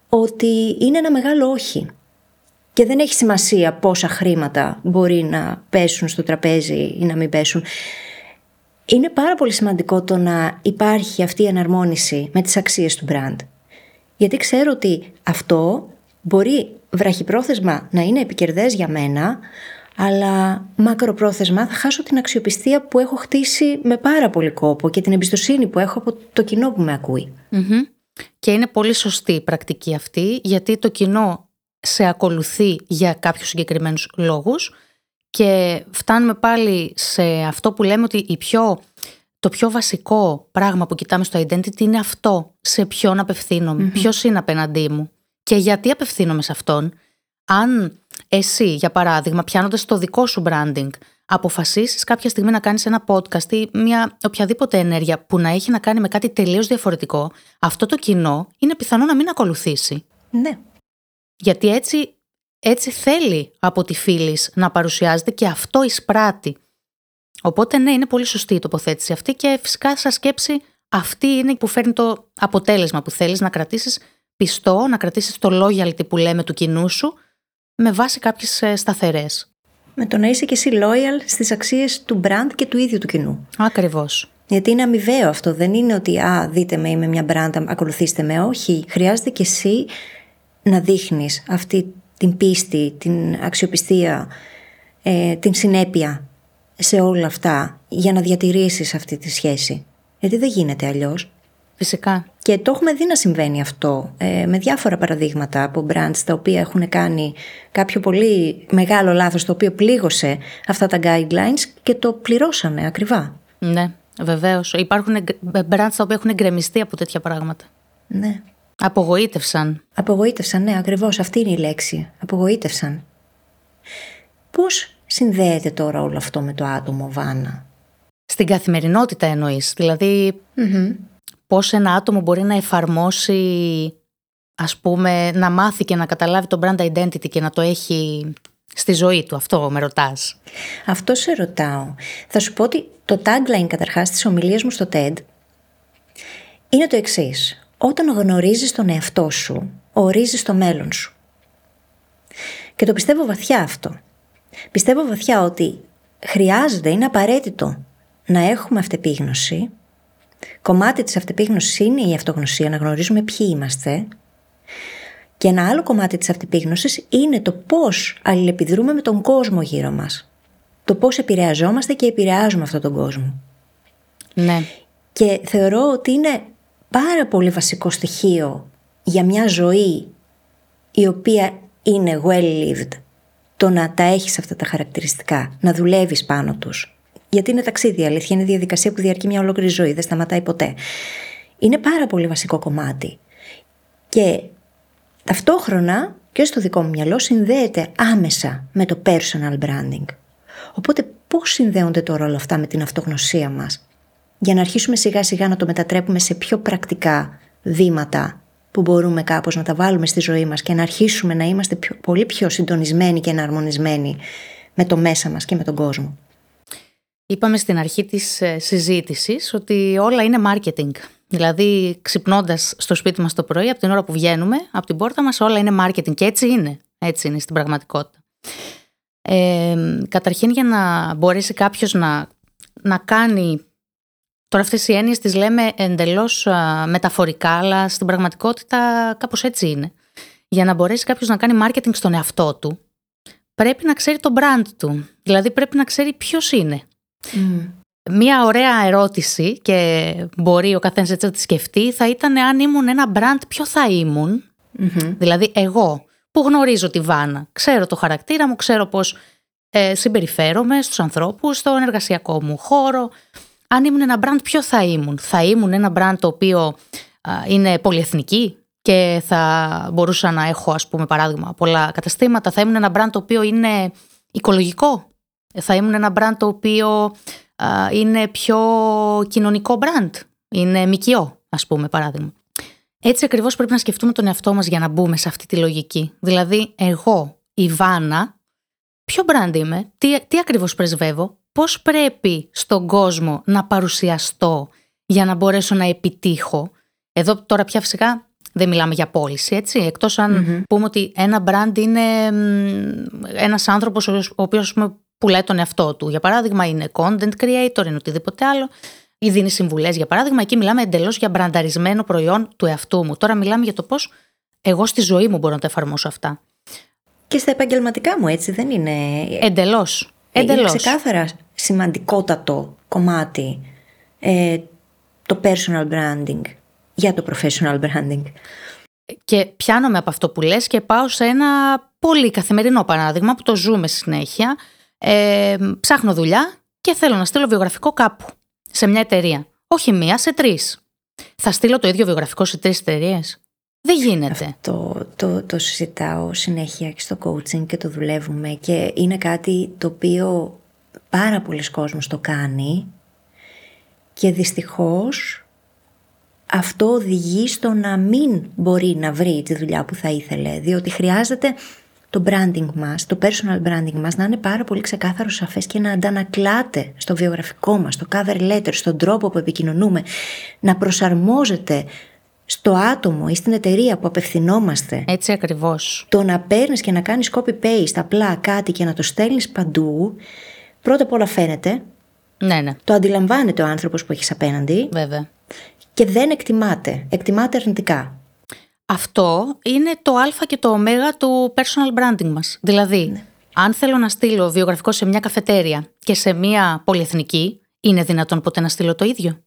ότι είναι ένα μεγάλο όχι. Και δεν έχει σημασία πόσα χρήματα μπορεί να πέσουν στο τραπέζι ή να μην πέσουν. Είναι πάρα πολύ σημαντικό το να υπάρχει αυτή η εναρμόνιση με τις αξίες του brand. Γιατί ξέρω ότι αυτό μπορεί βραχυπρόθεσμα να είναι επικερδές για μένα, αλλά μακροπρόθεσμα θα χάσω την αξιοπιστία που έχω χτίσει με πάρα πολύ κόπο και την εμπιστοσύνη που έχω από το κοινό που με ακουει
Και είναι πολύ σωστή η πρακτική αυτή, γιατί το κοινό σε ακολουθεί για κάποιους συγκεκριμένους λόγους και φτάνουμε πάλι σε αυτό που λέμε ότι η πιο, το πιο βασικό πράγμα που κοιτάμε στο identity είναι αυτό. Σε ποιον απευθύνομαι, mm-hmm. ποιος είναι απέναντί μου και γιατί απευθύνομαι σε αυτόν. Αν εσύ, για παράδειγμα, πιάνοντας το δικό σου branding, αποφασίσεις κάποια στιγμή να κάνεις ένα podcast ή μια οποιαδήποτε ενέργεια που να έχει να κάνει με κάτι τελείως διαφορετικό, αυτό το κοινό είναι πιθανό να μην ακολουθήσει.
Ναι.
Γιατί έτσι έτσι θέλει από τη φίλη να παρουσιάζεται και αυτό εισπράττει. Οπότε ναι, είναι πολύ σωστή η τοποθέτηση αυτή και φυσικά σαν σκέψη αυτή είναι που φέρνει το αποτέλεσμα που θέλεις να κρατήσεις πιστό, να κρατήσεις το loyalty που λέμε του κοινού σου με βάση κάποιες ε, σταθερές.
Με το να είσαι και εσύ loyal στις αξίες του brand και του ίδιου του κοινού.
Ακριβώς.
Γιατί είναι αμοιβαίο αυτό. Δεν είναι ότι α, δείτε με, είμαι μια brand, ακολουθήστε με. Όχι. Χρειάζεται και εσύ να δείχνεις αυτή την πίστη, την αξιοπιστία, ε, την συνέπεια σε όλα αυτά για να διατηρήσεις αυτή τη σχέση. Γιατί δεν γίνεται αλλιώς.
Φυσικά.
Και το έχουμε δει να συμβαίνει αυτό ε, με διάφορα παραδείγματα από brands τα οποία έχουν κάνει κάποιο πολύ μεγάλο λάθος το οποίο πλήγωσε αυτά τα guidelines και το πληρώσανε ακριβά.
Ναι, βεβαίως. Υπάρχουν brands τα οποία έχουν εγκρεμιστεί από τέτοια πράγματα.
Ναι.
Απογοήτευσαν.
Απογοήτευσαν, ναι, ακριβώς αυτή είναι η λέξη. Απογοήτευσαν. Πώς συνδέεται τώρα όλο αυτό με το άτομο, Βάνα;
Στην καθημερινότητα εννοείς, δηλαδή πώς ένα άτομο μπορεί να εφαρμόσει, ας πούμε, να μάθει και να καταλάβει το brand identity και να το έχει στη ζωή του. Αυτό με ρωτάς.
Αυτό σε ρωτάω. Θα σου πω ότι το tagline καταρχάς της ομιλίας μου στο TED είναι το εξής όταν γνωρίζεις τον εαυτό σου, ορίζεις το μέλλον σου. Και το πιστεύω βαθιά αυτό. Πιστεύω βαθιά ότι χρειάζεται, είναι απαραίτητο να έχουμε αυτεπίγνωση. Κομμάτι της αυτεπίγνωσης είναι η αυτογνωσία, να γνωρίζουμε ποιοι είμαστε. Και ένα άλλο κομμάτι της αυτεπίγνωσης είναι το πώς αλληλεπιδρούμε με τον κόσμο γύρω μας. Το πώς επηρεαζόμαστε και επηρεάζουμε αυτόν τον κόσμο.
Ναι.
Και θεωρώ ότι είναι πάρα πολύ βασικό στοιχείο για μια ζωή η οποία είναι well lived το να τα έχεις αυτά τα χαρακτηριστικά, να δουλεύεις πάνω τους. Γιατί είναι ταξίδι, αλήθεια, είναι διαδικασία που διαρκεί μια ολόκληρη ζωή, δεν σταματάει ποτέ. Είναι πάρα πολύ βασικό κομμάτι. Και ταυτόχρονα και στο δικό μου μυαλό συνδέεται άμεσα με το personal branding. Οπότε πώς συνδέονται τώρα όλα αυτά με την αυτογνωσία μας; Για να αρχίσουμε σιγά σιγά να το μετατρέπουμε σε πιο πρακτικά βήματα που μπορούμε κάπως να τα βάλουμε στη ζωή μας και να αρχίσουμε να είμαστε πολύ πιο συντονισμένοι και εναρμονισμένοι με το μέσα μας και με τον κόσμο.
Είπαμε στην αρχή της ε, συζήτησης ότι όλα είναι marketing. Δηλαδή ξυπνώντας στο σπίτι μας το πρωί, από την ώρα που βγαίνουμε, από την πόρτα μας όλα είναι marketing και έτσι είναι. Έτσι είναι στην πραγματικότητα. Ε, καταρχήν για να μπορέσει κάποιος να, να κάνει Τώρα αυτές οι έννοιες τις λέμε εντελώς μεταφορικά, αλλά στην πραγματικότητα κάπως έτσι είναι. Για να μπορέσει κάποιος να κάνει marketing στον εαυτό του, πρέπει να ξέρει το brand του. Δηλαδή πρέπει να ξέρει ποιος είναι. Μία ωραία ερώτηση και μπορεί ο καθένας έτσι να τη σκεφτεί θα ήταν αν ήμουν ένα brand ποιο θα ήμουν; Δηλαδή εγώ που γνωρίζω τη Βάνα, ξέρω το χαρακτήρα μου, ξέρω πώς ε, συμπεριφέρομαι στους ανθρώπους, στον εργασιακό μου χώρο. Αν ήμουν ένα brand ποιο θα ήμουν; Θα ήμουν ένα brand το οποίο είναι πολυεθνική και θα μπορούσα να έχω ας πούμε παράδειγμα πολλά καταστήματα. Θα ήμουν ένα brand το οποίο είναι οικολογικό; Θα ήμουν ένα brand το οποίο είναι πιο κοινωνικό brand. Είναι μικιό, ας πούμε, παράδειγμα. Έτσι ακριβώς πρέπει να σκεφτούμε τον εαυτό μας για να μπούμε σε αυτή τη λογική. Δηλαδή, εγώ, η Βάνα, ποιο brand είμαι, τι, τι ακριβώς πρεσβεύω, πώς πρέπει στον κόσμο να παρουσιαστώ για να μπορέσω να επιτύχω. Εδώ τώρα πια φυσικά δεν μιλάμε για πώληση, έτσι, εκτός αν πούμε ότι ένα brand είναι ένας άνθρωπος ο οποίος πουλάει τον εαυτό του. Για παράδειγμα, είναι content creator, είναι οτιδήποτε άλλο. Ή δίνει συμβουλές, για παράδειγμα. Εκεί μιλάμε εντελώς για μπρανταρισμένο προϊόν του εαυτού μου. Τώρα μιλάμε για το πώς εγώ στη ζωή μου μπορώ να τα εφαρμόσω αυτά.
Και στα επαγγελματικά μου, έτσι δεν είναι;
Εντελώς. Εντελώς.
Είναι ξεκάθαρα σημαντικότατο κομμάτι ε, το personal branding για το professional branding.
Και πιάνομαι από αυτό που λες και πάω σε ένα πολύ καθημερινό παράδειγμα που το ζούμε συνέχεια ε, ψάχνω δουλειά και θέλω να στείλω βιογραφικό κάπου, σε μια εταιρεία. Όχι μία, σε τρεις. Θα στείλω το ίδιο βιογραφικό σε τρεις εταιρείες; Δεν γίνεται.
Αυτό το, το συζητάω συνέχεια και στο coaching και το δουλεύουμε και είναι κάτι το οποίο πάρα πολλοί κόσμος το κάνει και δυστυχώς αυτό οδηγεί στο να μην μπορεί να βρει τη δουλειά που θα ήθελε διότι χρειάζεται το branding μας, το personal branding μας να είναι πάρα πολύ ξεκάθαρο σαφές και να αντανακλάται στο βιογραφικό μας, στο cover letter, στον τρόπο που επικοινωνούμε, να προσαρμόζεται στο άτομο ή στην εταιρεία που απευθυνόμαστε.
Έτσι ακριβώς.
Το να παίρνεις και να κάνεις copy-paste απλά κάτι και να το στέλνεις παντού, πρώτα απ' όλα φαίνεται.
Ναι, ναι.
Το αντιλαμβάνεται ο άνθρωπος που έχεις απέναντι.
Βέβαια.
Και δεν εκτιμάται. Εκτιμάται αρνητικά.
Αυτό είναι το α και το ω του personal branding μας. Δηλαδή, ναι. αν θέλω να στείλω βιογραφικό σε μια καφετέρια και σε μια πολυεθνική, είναι δυνατόν ποτέ να στείλω το ίδιο.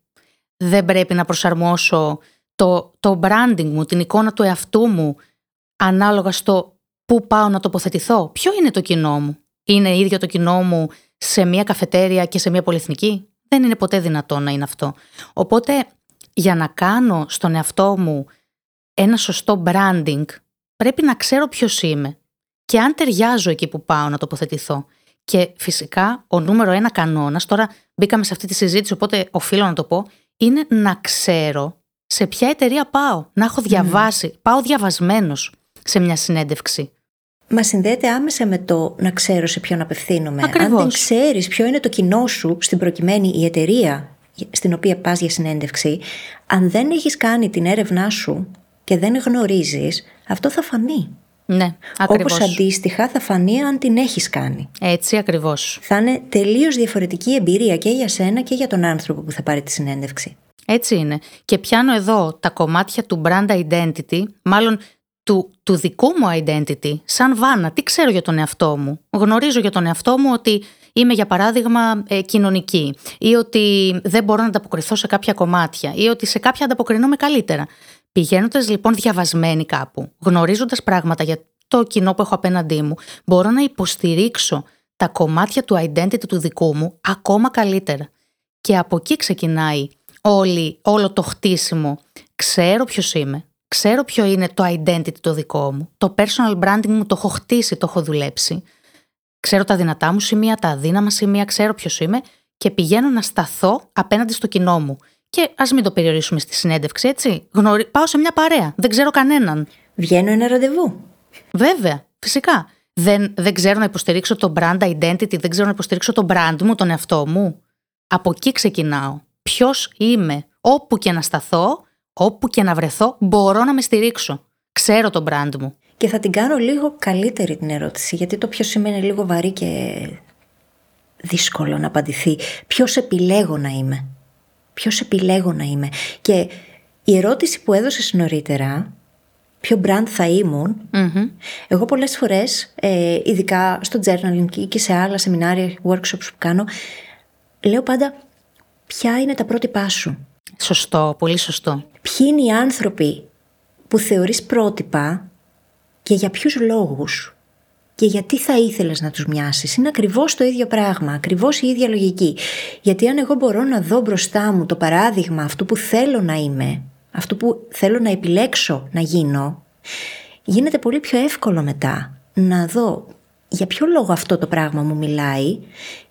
Δεν πρέπει να προσαρμόσω το, το branding μου, την εικόνα του εαυτού μου, ανάλογα στο πού πάω να τοποθετηθώ. Ποιο είναι το κοινό μου; Είναι ίδιο το κοινό μου σε μια καφετέρια και σε μια πολυεθνική; Δεν είναι ποτέ δυνατόν να είναι αυτό. Οπότε, για να κάνω στον εαυτό μου ένα σωστό branding, πρέπει να ξέρω ποιος είμαι και αν ταιριάζω εκεί που πάω να τοποθετηθώ. Και φυσικά ο νούμερο ένα κανόνας, τώρα μπήκαμε σε αυτή τη συζήτηση, οπότε οφείλω να το πω, είναι να ξέρω σε ποια εταιρεία πάω. Να έχω διαβάσει, πάω διαβασμένος σε μια συνέντευξη.
Μα συνδέεται άμεσα με το να ξέρω σε ποιον απευθύνομαι.
Ακριβώς.
Αν δεν ξέρεις ποιο είναι το κοινό σου, στην προκειμένη η εταιρεία στην οποία πας για συνέντευξη, αν δεν έχεις κάνει την έρευνά σου και δεν γνωρίζεις, αυτό θα φανεί.
Ναι, ακριβώς.
Όπως αντίστοιχα θα φανεί αν την έχεις κάνει.
Έτσι ακριβώς.
Θα είναι τελείως διαφορετική εμπειρία και για σένα και για τον άνθρωπο που θα πάρει τη συνέντευξη.
Έτσι είναι. Και πιάνω εδώ τα κομμάτια του brand identity, μάλλον του, του δικού μου identity, σαν βάνα. Τι ξέρω για τον εαυτό μου; Γνωρίζω για τον εαυτό μου ότι είμαι για παράδειγμα ε, κοινωνική ή ότι δεν μπορώ να ανταποκριθώ σε κάποια κομμάτια ή ότι σε κάποια ανταποκρινόμαι καλύτερα. Πηγαίνοντας λοιπόν διαβασμένη κάπου, γνωρίζοντας πράγματα για το κοινό που έχω απέναντί μου, μπορώ να υποστηρίξω τα κομμάτια του identity του δικού μου ακόμα καλύτερα. Και από εκεί ξεκινάει όλη, όλο το χτίσιμο. Ξέρω ποιος είμαι. Ξέρω ποιο είναι το identity το δικό μου. Το personal branding μου το έχω χτίσει, το έχω δουλέψει. Ξέρω τα δυνατά μου σημεία, τα αδύναμα σημεία, ξέρω ποιος είμαι και πηγαίνω να σταθώ απέναντι στο κοινό μου. Και ας μην το περιορίσουμε στη συνέντευξη, έτσι. Γνωρι... Πάω σε μια παρέα. Δεν ξέρω κανέναν.
Βγαίνω ένα ραντεβού.
Βέβαια, φυσικά. Δεν, δεν ξέρω να υποστηρίξω το brand identity, δεν ξέρω να υποστηρίξω το brand μου, τον εαυτό μου. Από εκεί ξεκινάω. Ποιος είμαι, όπου και να σταθώ, όπου και να βρεθώ, μπορώ να με στηρίξω. Ξέρω το brand μου.
Και θα την κάνω λίγο καλύτερη την ερώτηση, γιατί το ποιος σημαίνει λίγο βαρύ και δύσκολο να απαντηθεί. Ποιος επιλέγω να είμαι; Ποιος επιλέγω να είμαι. Και η ερώτηση που έδωσες νωρίτερα, ποιο brand θα ήμουν, εγώ πολλές φορές, ε, ειδικά στο journaling και σε άλλα σεμινάρια, workshops που κάνω, λέω πάντα ποια είναι τα πρότυπά σου;
Σωστό, πολύ σωστό.
Ποιοι είναι οι άνθρωποι που θεωρείς πρότυπα και για ποιους λόγους; Και γιατί θα ήθελες να τους μοιάσεις; Είναι ακριβώς το ίδιο πράγμα, ακριβώς η ίδια λογική. Γιατί αν εγώ μπορώ να δω μπροστά μου το παράδειγμα αυτού που θέλω να είμαι, αυτού που θέλω να επιλέξω να γίνω, γίνεται πολύ πιο εύκολο μετά να δω για ποιο λόγο αυτό το πράγμα μου μιλάει,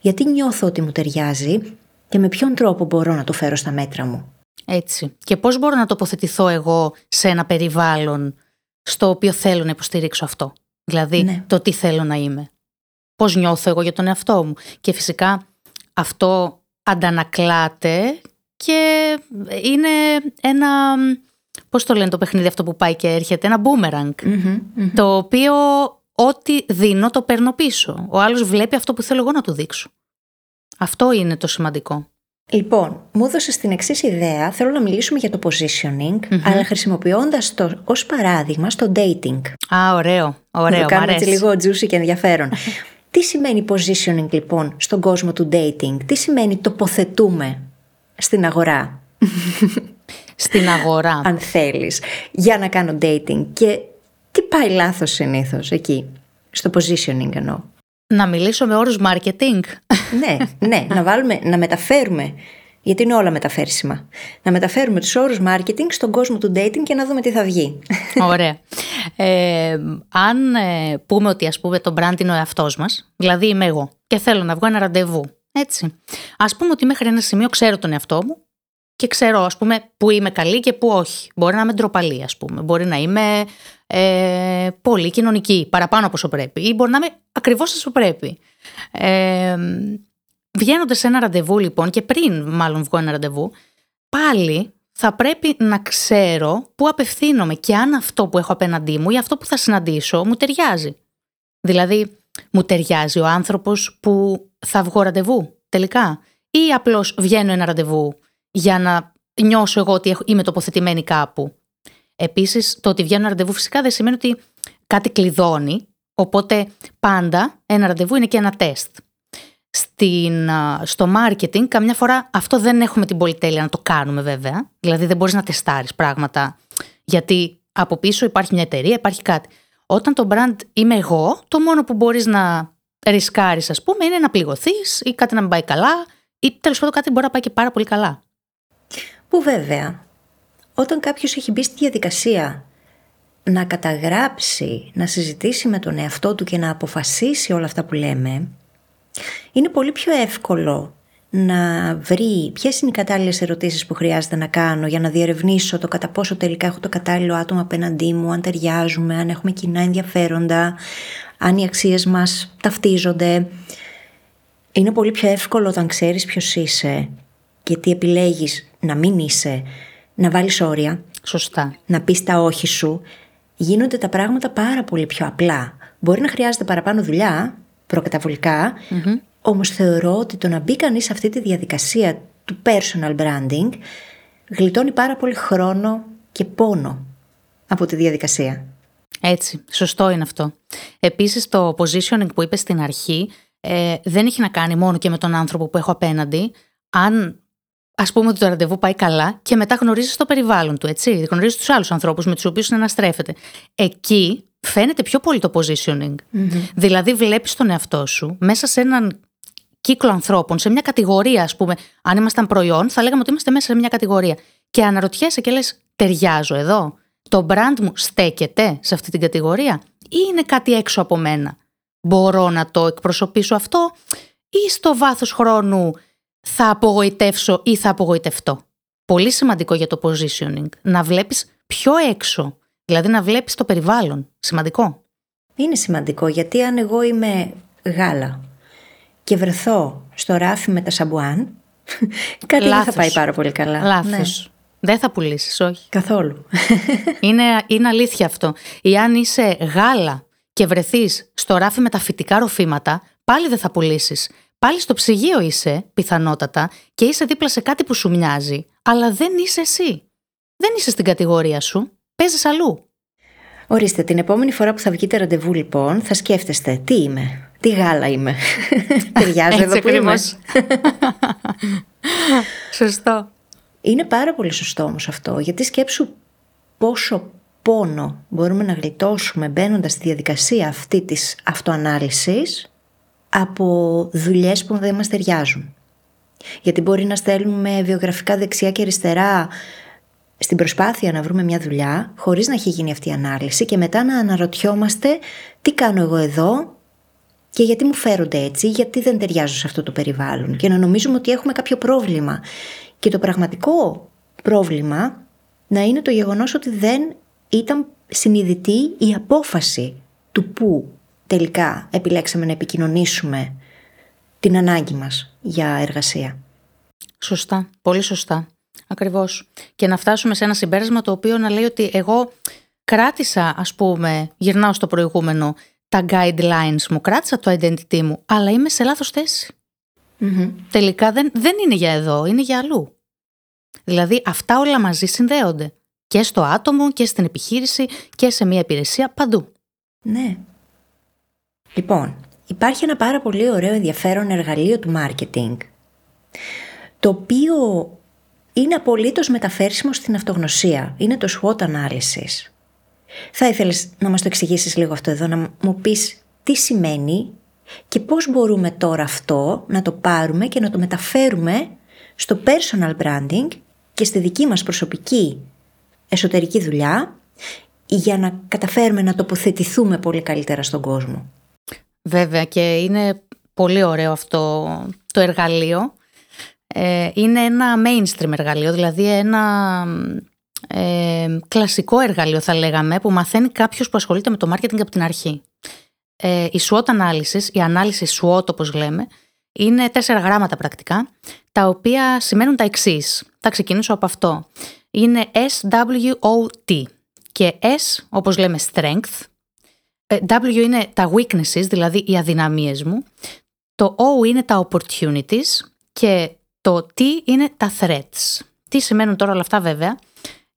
γιατί νιώθω ότι μου ταιριάζει και με ποιον τρόπο μπορώ να το φέρω στα μέτρα μου.
Έτσι. Και πώς μπορώ να τοποθετηθώ εγώ σε ένα περιβάλλον στο οποίο θέλω να υποστηρίξω αυτό; Δηλαδή ναι. το τι θέλω να είμαι. Πώς νιώθω εγώ για τον εαυτό μου. Και φυσικά αυτό αντανακλάται και είναι ένα, πώς το λένε το παιχνίδι αυτό που πάει και έρχεται, ένα boomerang. Το οποίο ό,τι δίνω το παίρνω πίσω. Ο άλλος βλέπει αυτό που θέλω εγώ να του δείξω. Αυτό είναι το σημαντικό.
Λοιπόν, μου έδωσες την εξής ιδέα. Θέλω να μιλήσουμε για το positioning, αλλά χρησιμοποιώντας το ως παράδειγμα στο dating.
Α, ωραίο. ωραίο
να το κάνουμε έτσι λίγο juicy και ενδιαφέρον. Τι σημαίνει positioning λοιπόν στον κόσμο του dating, τι σημαίνει τοποθετούμε στην αγορά;
Στην αγορά.
Αν θέλεις, για να κάνω dating. Και τι πάει λάθος συνήθως εκεί, στο positioning εννοώ;
Να μιλήσω με όρους marketing.
ναι, ναι, να, βάλουμε, να μεταφέρουμε, γιατί είναι όλα μεταφέρσιμα, να μεταφέρουμε τους όρους marketing στον κόσμο του dating και να δούμε τι θα βγει.
Ωραία. Ε, αν ε, πούμε ότι ας πούμε το brand είναι ο εαυτός μας, δηλαδή είμαι εγώ και θέλω να βγω ένα ραντεβού, έτσι. Ας πούμε ότι μέχρι ένα σημείο ξέρω τον εαυτό μου και ξέρω ας πούμε που είμαι καλή και που όχι. Μπορεί να είμαι ντροπαλή ας πούμε, μπορεί να είμαι ε, πολύ κοινωνική, παραπάνω από όσο πρέπει ή μπορεί να είμαι ακριβώς όσο πρέπει. Ε, Βγαίνοντα σε ένα ραντεβού λοιπόν και πριν μάλλον βγω ένα ραντεβού, πάλι θα πρέπει να ξέρω πού απευθύνομαι και αν αυτό που έχω απέναντί μου ή αυτό που θα συναντήσω μου ταιριάζει. Δηλαδή, μου ταιριάζει ο άνθρωπος που θα βγω ραντεβού τελικά ή απλώς βγαίνω ένα ραντεβού για να νιώσω εγώ ότι είμαι τοποθετημένη κάπου. Επίσης, το ότι βγαίνω ένα ραντεβού φυσικά δεν σημαίνει ότι κάτι κλειδώνει, οπότε πάντα ένα ραντεβού είναι και ένα τεστ. Στην, στο marketing, καμιά φορά αυτό δεν έχουμε την πολυτέλεια να το κάνουμε βέβαια. Δηλαδή δεν μπορείς να τεστάρεις πράγματα, γιατί από πίσω υπάρχει μια εταιρεία, υπάρχει κάτι. Όταν το brand είμαι εγώ, το μόνο που μπορείς να ρισκάρεις ας πούμε είναι να πληγωθείς ή κάτι να μην πάει καλά ή τέλος πάντων κάτι μπορεί να πάει και πάρα πολύ καλά.
Που βέβαια, όταν κάποιος έχει μπει στη διαδικασία να καταγράψει, να συζητήσει με τον εαυτό του και να αποφασίσει όλα αυτά που λέμε, είναι πολύ πιο εύκολο να βρει ποιες είναι οι κατάλληλες ερωτήσεις που χρειάζεται να κάνω για να διερευνήσω το κατά πόσο τελικά έχω το κατάλληλο άτομο απέναντί μου, αν ταιριάζουμε, αν έχουμε κοινά ενδιαφέροντα, αν οι αξίες μας ταυτίζονται. Είναι πολύ πιο εύκολο όταν ξέρεις ποιος είσαι και τι επιλέγεις να μην είσαι, να βάλεις όρια.
Σωστά.
Να πεις τα όχι σου. Γίνονται τα πράγματα πάρα πολύ πιο απλά. Μπορεί να χρειάζεται παραπάνω δουλειά, προκαταβολικά, όμως θεωρώ ότι το να μπει κανείς σε αυτή τη διαδικασία του personal branding γλιτώνει πάρα πολύ χρόνο και πόνο από τη διαδικασία.
Έτσι, σωστό είναι αυτό. Επίσης το positioning που είπες στην αρχή ε, δεν έχει να κάνει μόνο και με τον άνθρωπο που έχω απέναντι. Αν ας πούμε ότι το ραντεβού πάει καλά και μετά γνωρίζεις το περιβάλλον του, έτσι. Γνωρίζεις τους άλλους ανθρώπους με τους οποίους συναναστρέφεται. Εκεί φαίνεται πιο πολύ το positioning. Δηλαδή, βλέπεις τον εαυτό σου μέσα σε έναν κύκλο ανθρώπων, σε μια κατηγορία, ας πούμε. Αν ήμασταν προϊόν, θα λέγαμε ότι είμαστε μέσα σε μια κατηγορία. Και αναρωτιέσαι και λες, ταιριάζω εδώ; Το brand μου στέκεται σε αυτή την κατηγορία ή είναι κάτι έξω από μένα; Μπορώ να το εκπροσωπήσω αυτό ή στο βάθος χρόνου θα απογοητεύσω ή θα απογοητευτώ. Πολύ σημαντικό για το positioning. Να βλέπεις πιο έξω. Δηλαδή να βλέπεις το περιβάλλον. Σημαντικό.
Είναι σημαντικό γιατί αν εγώ είμαι γάλα και βρεθώ στο ράφι με τα σαμπουάν, κάτι δεν θα πάει πάρα πολύ καλά.
Λάθος. Ναι. Δεν θα πουλήσεις, όχι.
Καθόλου.
είναι, είναι αλήθεια αυτό. Ή αν είσαι γάλα και βρεθείς στο ράφι με τα φυτικά ροφήματα, πάλι δεν θα πουλήσεις. Πάλι στο ψυγείο είσαι, πιθανότατα, και είσαι δίπλα σε κάτι που σου μοιάζει, αλλά δεν είσαι εσύ. Δεν είσαι στην κατηγορία σου. Παίζεις αλλού.
Ορίστε, την επόμενη φορά που θα βγείτε ραντεβού, λοιπόν, θα σκέφτεστε τι είμαι, τι γάλα είμαι; Ταιριάζω εδώ που είμαι.
Σωστό.
Είναι πάρα πολύ σωστό όμως αυτό, γιατί σκέψου πόσο πόνο μπορούμε να γλιτώσουμε μπαίνοντας στη διαδικασία αυτή της αυτοανάλυσης από δουλειές που δεν μας ταιριάζουν. Γιατί μπορεί να στέλνουμε βιογραφικά δεξιά και αριστερά στην προσπάθεια να βρούμε μια δουλειά χωρίς να έχει γίνει αυτή η ανάλυση και μετά να αναρωτιόμαστε τι κάνω εγώ εδώ και γιατί μου φέρονται έτσι, γιατί δεν ταιριάζω σε αυτό το περιβάλλον και να νομίζουμε ότι έχουμε κάποιο πρόβλημα. Και το πραγματικό πρόβλημα να είναι το γεγονός ότι δεν ήταν συνειδητή η απόφαση του που τελικά επιλέξαμε να επικοινωνήσουμε την ανάγκη μας για εργασία.
Σωστά, πολύ σωστά. Ακριβώς. Και να φτάσουμε σε ένα συμπέρασμα το οποίο να λέει ότι εγώ κράτησα, ας πούμε, γυρνάω στο προηγούμενο, τα guidelines μου, κράτησα το identity μου, αλλά είμαι σε λάθος Τελικά δεν, δεν είναι για εδώ, είναι για αλλού. Δηλαδή αυτά όλα μαζί συνδέονται. Και στο άτομο και στην επιχείρηση και σε μια υπηρεσία παντού.
Ναι. Λοιπόν, υπάρχει ένα πάρα πολύ ωραίο ενδιαφέρον εργαλείο του marketing το οποίο είναι απολύτως μεταφέρσιμο στην αυτογνωσία. Είναι το SWOT analysis. Θα ήθελες να μας το εξηγήσεις λίγο αυτό εδώ, να μου πεις τι σημαίνει και πώς μπορούμε τώρα αυτό να το πάρουμε και να το μεταφέρουμε στο personal branding και στη δική μας προσωπική εσωτερική δουλειά για να καταφέρουμε να τοποθετηθούμε πολύ καλύτερα στον κόσμο.
Βέβαια και είναι πολύ ωραίο αυτό το εργαλείο. Ε, είναι ένα mainstream εργαλείο, δηλαδή ένα ε, κλασικό εργαλείο θα λέγαμε που μαθαίνει κάποιος που ασχολείται με το marketing από την αρχή. Ε, η SWOT ανάλυση, η ανάλυση SWOT όπως λέμε, είναι τέσσερα γράμματα πρακτικά, τα οποία σημαίνουν τα εξής. Θα ξεκινήσω από αυτό. Είναι SWOT και S όπως λέμε strength, ε, W είναι τα weaknesses, δηλαδή οι αδυναμίες μου, το O είναι τα opportunities και το T είναι τα threats. Τι σημαίνουν τώρα όλα αυτά βέβαια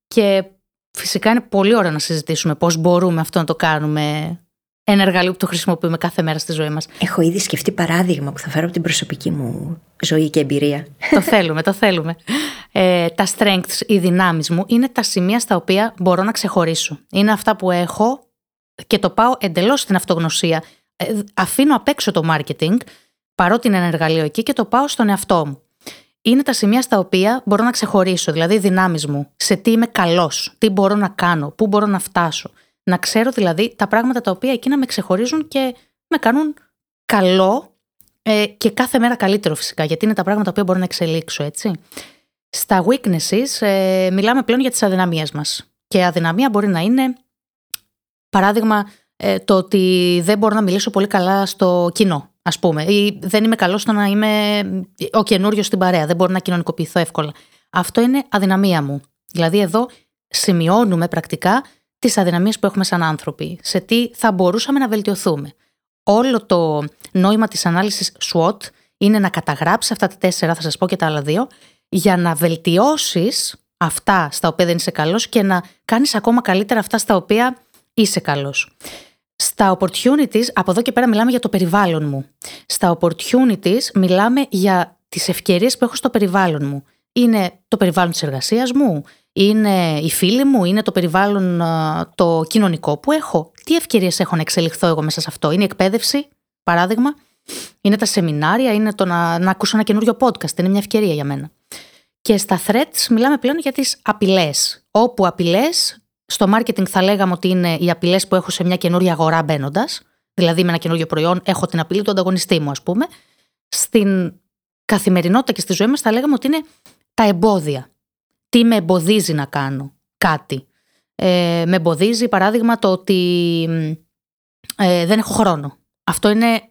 και φυσικά είναι πολύ ωραίο να συζητήσουμε πώς μπορούμε αυτό να το κάνουμε ένα εργαλείο που το χρησιμοποιούμε κάθε μέρα στη ζωή μας.
Έχω ήδη σκεφτεί παράδειγμα που θα φέρω από την προσωπική μου ζωή και εμπειρία.
το θέλουμε, το θέλουμε. Ε, τα strengths, οι δυνάμεις μου, είναι τα σημεία στα οποία μπορώ να ξεχωρίσω. Είναι αυτά που έχω και το πάω εντελώς στην αυτογνωσία. Ε, αφήνω απ' έξω το marketing, παρότι είναι ένα εργαλείο εκεί και το πάω στον εαυτό μου. Είναι τα σημεία στα οποία μπορώ να ξεχωρίσω, δηλαδή οι δυνάμεις μου, σε τι είμαι καλός, τι μπορώ να κάνω, πού μπορώ να φτάσω. Να ξέρω δηλαδή τα πράγματα τα οποία εκείνα με ξεχωρίζουν και με κάνουν καλό ε, και κάθε μέρα καλύτερο φυσικά, γιατί είναι τα πράγματα που μπορώ να εξελίξω, έτσι. Στα weaknesses ε, μιλάμε πλέον για τις αδυναμίες μας. Και αδυναμία μπορεί να είναι, παράδειγμα, ε, το ότι δεν μπορώ να μιλήσω πολύ καλά στο κοινό, ας πούμε. Ή δεν είμαι καλός στο να είμαι ο καινούριο στην παρέα, δεν μπορώ να κοινωνικοποιηθώ εύκολα. Αυτό είναι αδυναμία μου. Δηλαδή εδώ σημειώνουμε πρακτικά τις αδυναμίες που έχουμε σαν άνθρωποι, σε τι θα μπορούσαμε να βελτιωθούμε. Όλο το νόημα της ανάλυσης SWOT είναι να καταγράψεις αυτά τα τέσσερα, θα σας πω και τα άλλα δύο, για να βελτιώσεις αυτά στα οποία δεν είσαι καλός και να κάνεις ακόμα καλύτερα αυτά στα οποία είσαι καλός. Στα opportunities, από εδώ και πέρα μιλάμε για το περιβάλλον μου. Στα opportunities μιλάμε για τις ευκαιρίες που έχω στο περιβάλλον μου. Είναι το περιβάλλον της εργασίας μου, είναι οι φίλοι μου, είναι το περιβάλλον το κοινωνικό που έχω. Τι ευκαιρίες έχω να εξελιχθώ εγώ μέσα σε αυτό; Είναι η εκπαίδευση, παράδειγμα. Είναι τα σεμινάρια, είναι το να, να ακούσω ένα καινούριο podcast. Είναι μια ευκαιρία για μένα. Και στα threats μιλάμε πλέον για τις απειλές. Όπου απειλές, στο marketing θα λέγαμε ότι είναι οι απειλές που έχω σε μια καινούρια αγορά μπαίνοντας. Δηλαδή με ένα καινούριο προϊόν έχω την απειλή του ανταγωνιστή μου ας πούμε. Στην καθημερινότητα και στη ζωή μας θα λέγαμε ότι είναι τα εμπόδια τι με εμποδίζει να κάνω κάτι. Ε, με εμποδίζει παράδειγμα το ότι ε, δεν έχω χρόνο. Αυτό είναι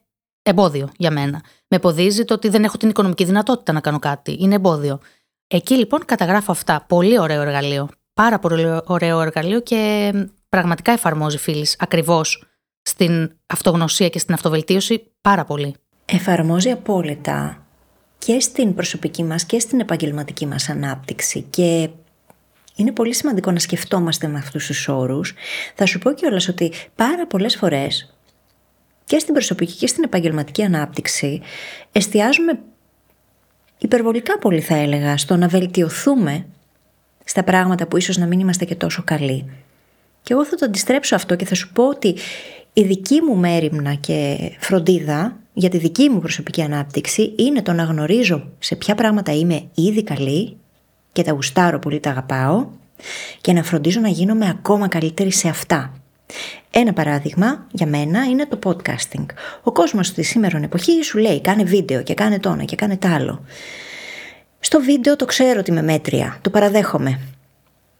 εμπόδιο για μένα. Με εμποδίζει το ότι δεν έχω την οικονομική δυνατότητα να κάνω κάτι. Είναι εμπόδιο. Εκεί λοιπόν καταγράφω αυτά. Πολύ ωραίο εργαλείο. Πάρα πολύ ωραίο εργαλείο και πραγματικά εφαρμόζει φίλη ακριβώς στην αυτογνωσία και στην αυτοβελτίωση πάρα πολύ.
εφαρμόζει απόλυτα και στην προσωπική μας και στην επαγγελματική μας ανάπτυξη και είναι πολύ σημαντικό να σκεφτόμαστε με αυτούς τους όρους. Θα σου πω κιόλας ότι πάρα πολλές φορές και στην προσωπική και στην επαγγελματική ανάπτυξη εστιάζουμε υπερβολικά πολύ θα έλεγα στο να βελτιωθούμε στα πράγματα που ίσως να μην είμαστε και τόσο καλοί. Και εγώ θα το αντιστρέψω αυτό και θα σου πω ότι η δική μου μέρημνα και φροντίδα για τη δική μου προσωπική ανάπτυξη είναι το να γνωρίζω σε ποια πράγματα είμαι ήδη καλή και τα γουστάρω πολύ, τα αγαπάω και να φροντίζω να γίνομαι ακόμα καλύτερη σε αυτά. Ένα παράδειγμα για μένα είναι το podcasting. Ο κόσμος στη σήμερα εποχή σου λέει κάνε βίντεο και κάνε το και κάνε τ' άλλο. Στο βίντεο το ξέρω ότι είμαι μέτρια, το παραδέχομαι.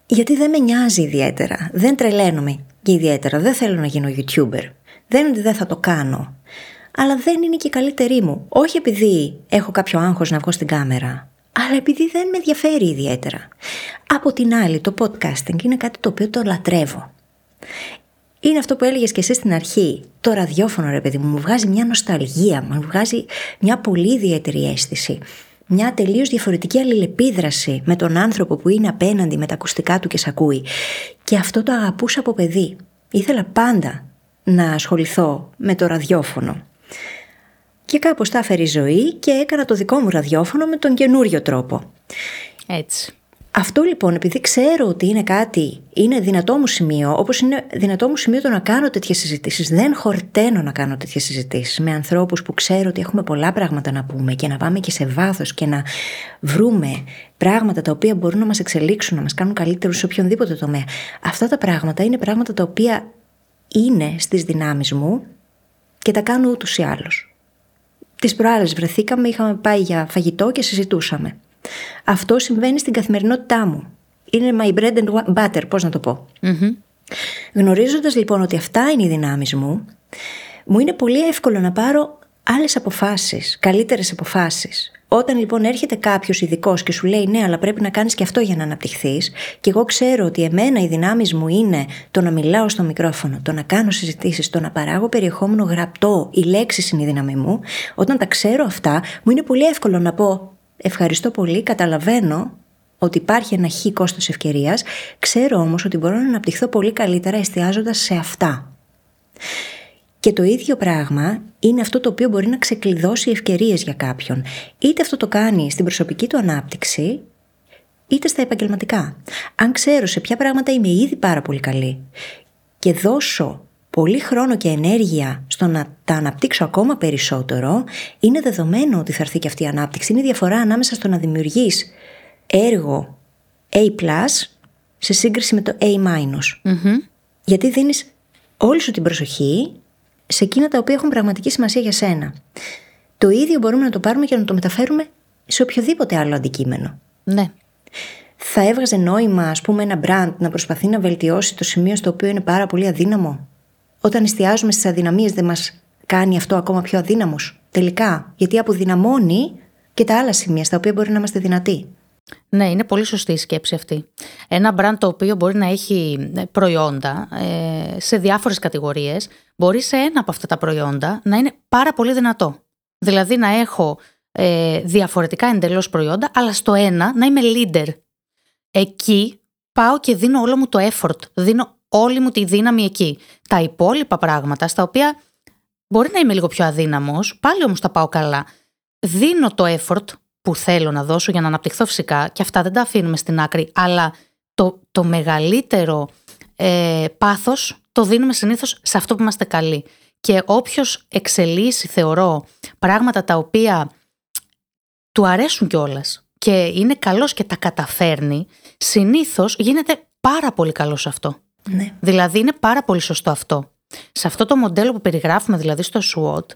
Γιατί δεν με νοιάζει ιδιαίτερα, δεν τρελαίνομαι και ιδιαίτερα, δεν θέλω να γίνω YouTuber. Δεν είναι ότι δεν θα το κάνω. Αλλά δεν είναι και η καλύτερη μου. Όχι επειδή έχω κάποιο άγχος να βγω στην κάμερα, αλλά επειδή δεν με ενδιαφέρει ιδιαίτερα. Από την άλλη, το podcasting είναι κάτι το οποίο το λατρεύω. Είναι αυτό που έλεγες και εσύ στην αρχή. Το ραδιόφωνο, ρε παιδί μου, μου βγάζει μια νοσταλγία, μου βγάζει μια πολύ ιδιαίτερη αίσθηση. Μια τελείως διαφορετική αλληλεπίδραση με τον άνθρωπο που είναι απέναντι με τα ακουστικά του και σ' ακούει. Και αυτό το αγαπούσα από παιδί. Ήθελα πάντα να ασχοληθώ με το ραδιόφωνο. Και κάπως τα έφερε η ζωή και έκανα το δικό μου ραδιόφωνο με τον καινούριο τρόπο.
Έτσι.
Αυτό λοιπόν, επειδή ξέρω ότι είναι κάτι, είναι δυνατό μου σημείο, όπως είναι δυνατό μου σημείο το να κάνω τέτοιες συζητήσεις. Δεν χορταίνω να κάνω τέτοιες συζητήσεις με ανθρώπους που ξέρω ότι έχουμε πολλά πράγματα να πούμε και να πάμε και σε βάθος και να βρούμε πράγματα τα οποία μπορούν να μας εξελίξουν, να μας κάνουν καλύτερους σε οποιονδήποτε τομέα. Αυτά τα πράγματα είναι πράγματα τα οποία είναι στις δυνάμεις μου και τα κάνω ούτως ή άλλως. Τις προάλλες βρεθήκαμε, είχαμε πάει για φαγητό και συζητούσαμε. Αυτό συμβαίνει στην καθημερινότητά μου. Είναι my bread and butter, πώς να το πω. mm Γνωρίζοντας λοιπόν ότι αυτά είναι οι δυνάμεις μου, μου είναι πολύ εύκολο να πάρω άλλες αποφάσεις, καλύτερες αποφάσεις. Όταν λοιπόν έρχεται κάποιος ειδικός και σου λέει ναι, αλλά πρέπει να κάνεις και αυτό για να αναπτυχθείς, και εγώ ξέρω ότι εμένα οι δυνάμεις μου είναι το να μιλάω στο μικρόφωνο, το να κάνω συζητήσεις, το να παράγω περιεχόμενο γραπτό, οι λέξεις είναι η δύναμη μου, όταν τα ξέρω αυτά, μου είναι πολύ εύκολο να πω Ευχαριστώ πολύ, καταλαβαίνω ότι υπάρχει ένα χ κόστος ευκαιρίας, ξέρω όμως ότι μπορώ να αναπτυχθώ πολύ καλύτερα εστιάζοντας σε αυτά. Και το ίδιο πράγμα είναι αυτό το οποίο μπορεί να ξεκλειδώσει ευκαιρίες για κάποιον. Είτε αυτό το κάνει στην προσωπική του ανάπτυξη, είτε στα επαγγελματικά. Αν ξέρω σε ποια πράγματα είμαι ήδη πάρα πολύ καλή και δώσω πολύ χρόνο και ενέργεια στο να τα αναπτύξω ακόμα περισσότερο, είναι δεδομένο ότι θα έρθει και αυτή η ανάπτυξη. Είναι η διαφορά ανάμεσα στο να δημιουργείς έργο A+, σε σύγκριση με το A-. mm Γιατί δίνεις όλη σου την προσοχή σε εκείνα τα οποία έχουν πραγματική σημασία για σένα. Το ίδιο μπορούμε να το πάρουμε και να το μεταφέρουμε σε οποιοδήποτε άλλο αντικείμενο.
Ναι.
Θα έβγαζε νόημα, ας πούμε, ένα brand να προσπαθεί να βελτιώσει το σημείο στο οποίο είναι πάρα πολύ αδύναμο; Όταν εστιάζουμε στις αδυναμίες, δεν μας κάνει αυτό ακόμα πιο αδύναμου. Τελικά. Γιατί αποδυναμώνει και τα άλλα σημεία στα οποία μπορεί να είμαστε δυνατοί.
Ναι, είναι πολύ σωστή η σκέψη αυτή. Ένα brand το οποίο μπορεί να έχει ε, προϊόντα ε, σε διάφορες κατηγορίες, μπορεί σε ένα από αυτά τα προϊόντα να είναι πάρα πολύ δυνατό. Δηλαδή να έχω ε, διαφορετικά εντελώς προϊόντα, αλλά στο ένα να είμαι leader. Εκεί πάω και δίνω όλο μου το effort. Δίνω όλη μου τη δύναμη εκεί. Τα υπόλοιπα πράγματα, στα οποία μπορεί να είμαι λίγο πιο αδύναμος, πάλι όμως τα πάω καλά. Δίνω το effort που θέλω να δώσω για να αναπτυχθώ φυσικά και αυτά δεν τα αφήνουμε στην άκρη, αλλά το, το μεγαλύτερο ε, πάθος το δίνουμε συνήθως σε αυτό που είμαστε καλοί. Και όποιος εξελίσσει, θεωρώ, πράγματα τα οποία του αρέσουν κιόλας και είναι καλός και τα καταφέρνει, συνήθως γίνεται πάρα πολύ καλός σε αυτό.
Ναι.
Δηλαδή είναι πάρα πολύ σωστό αυτό. Σε αυτό το μοντέλο που περιγράφουμε δηλαδή στο SWOT,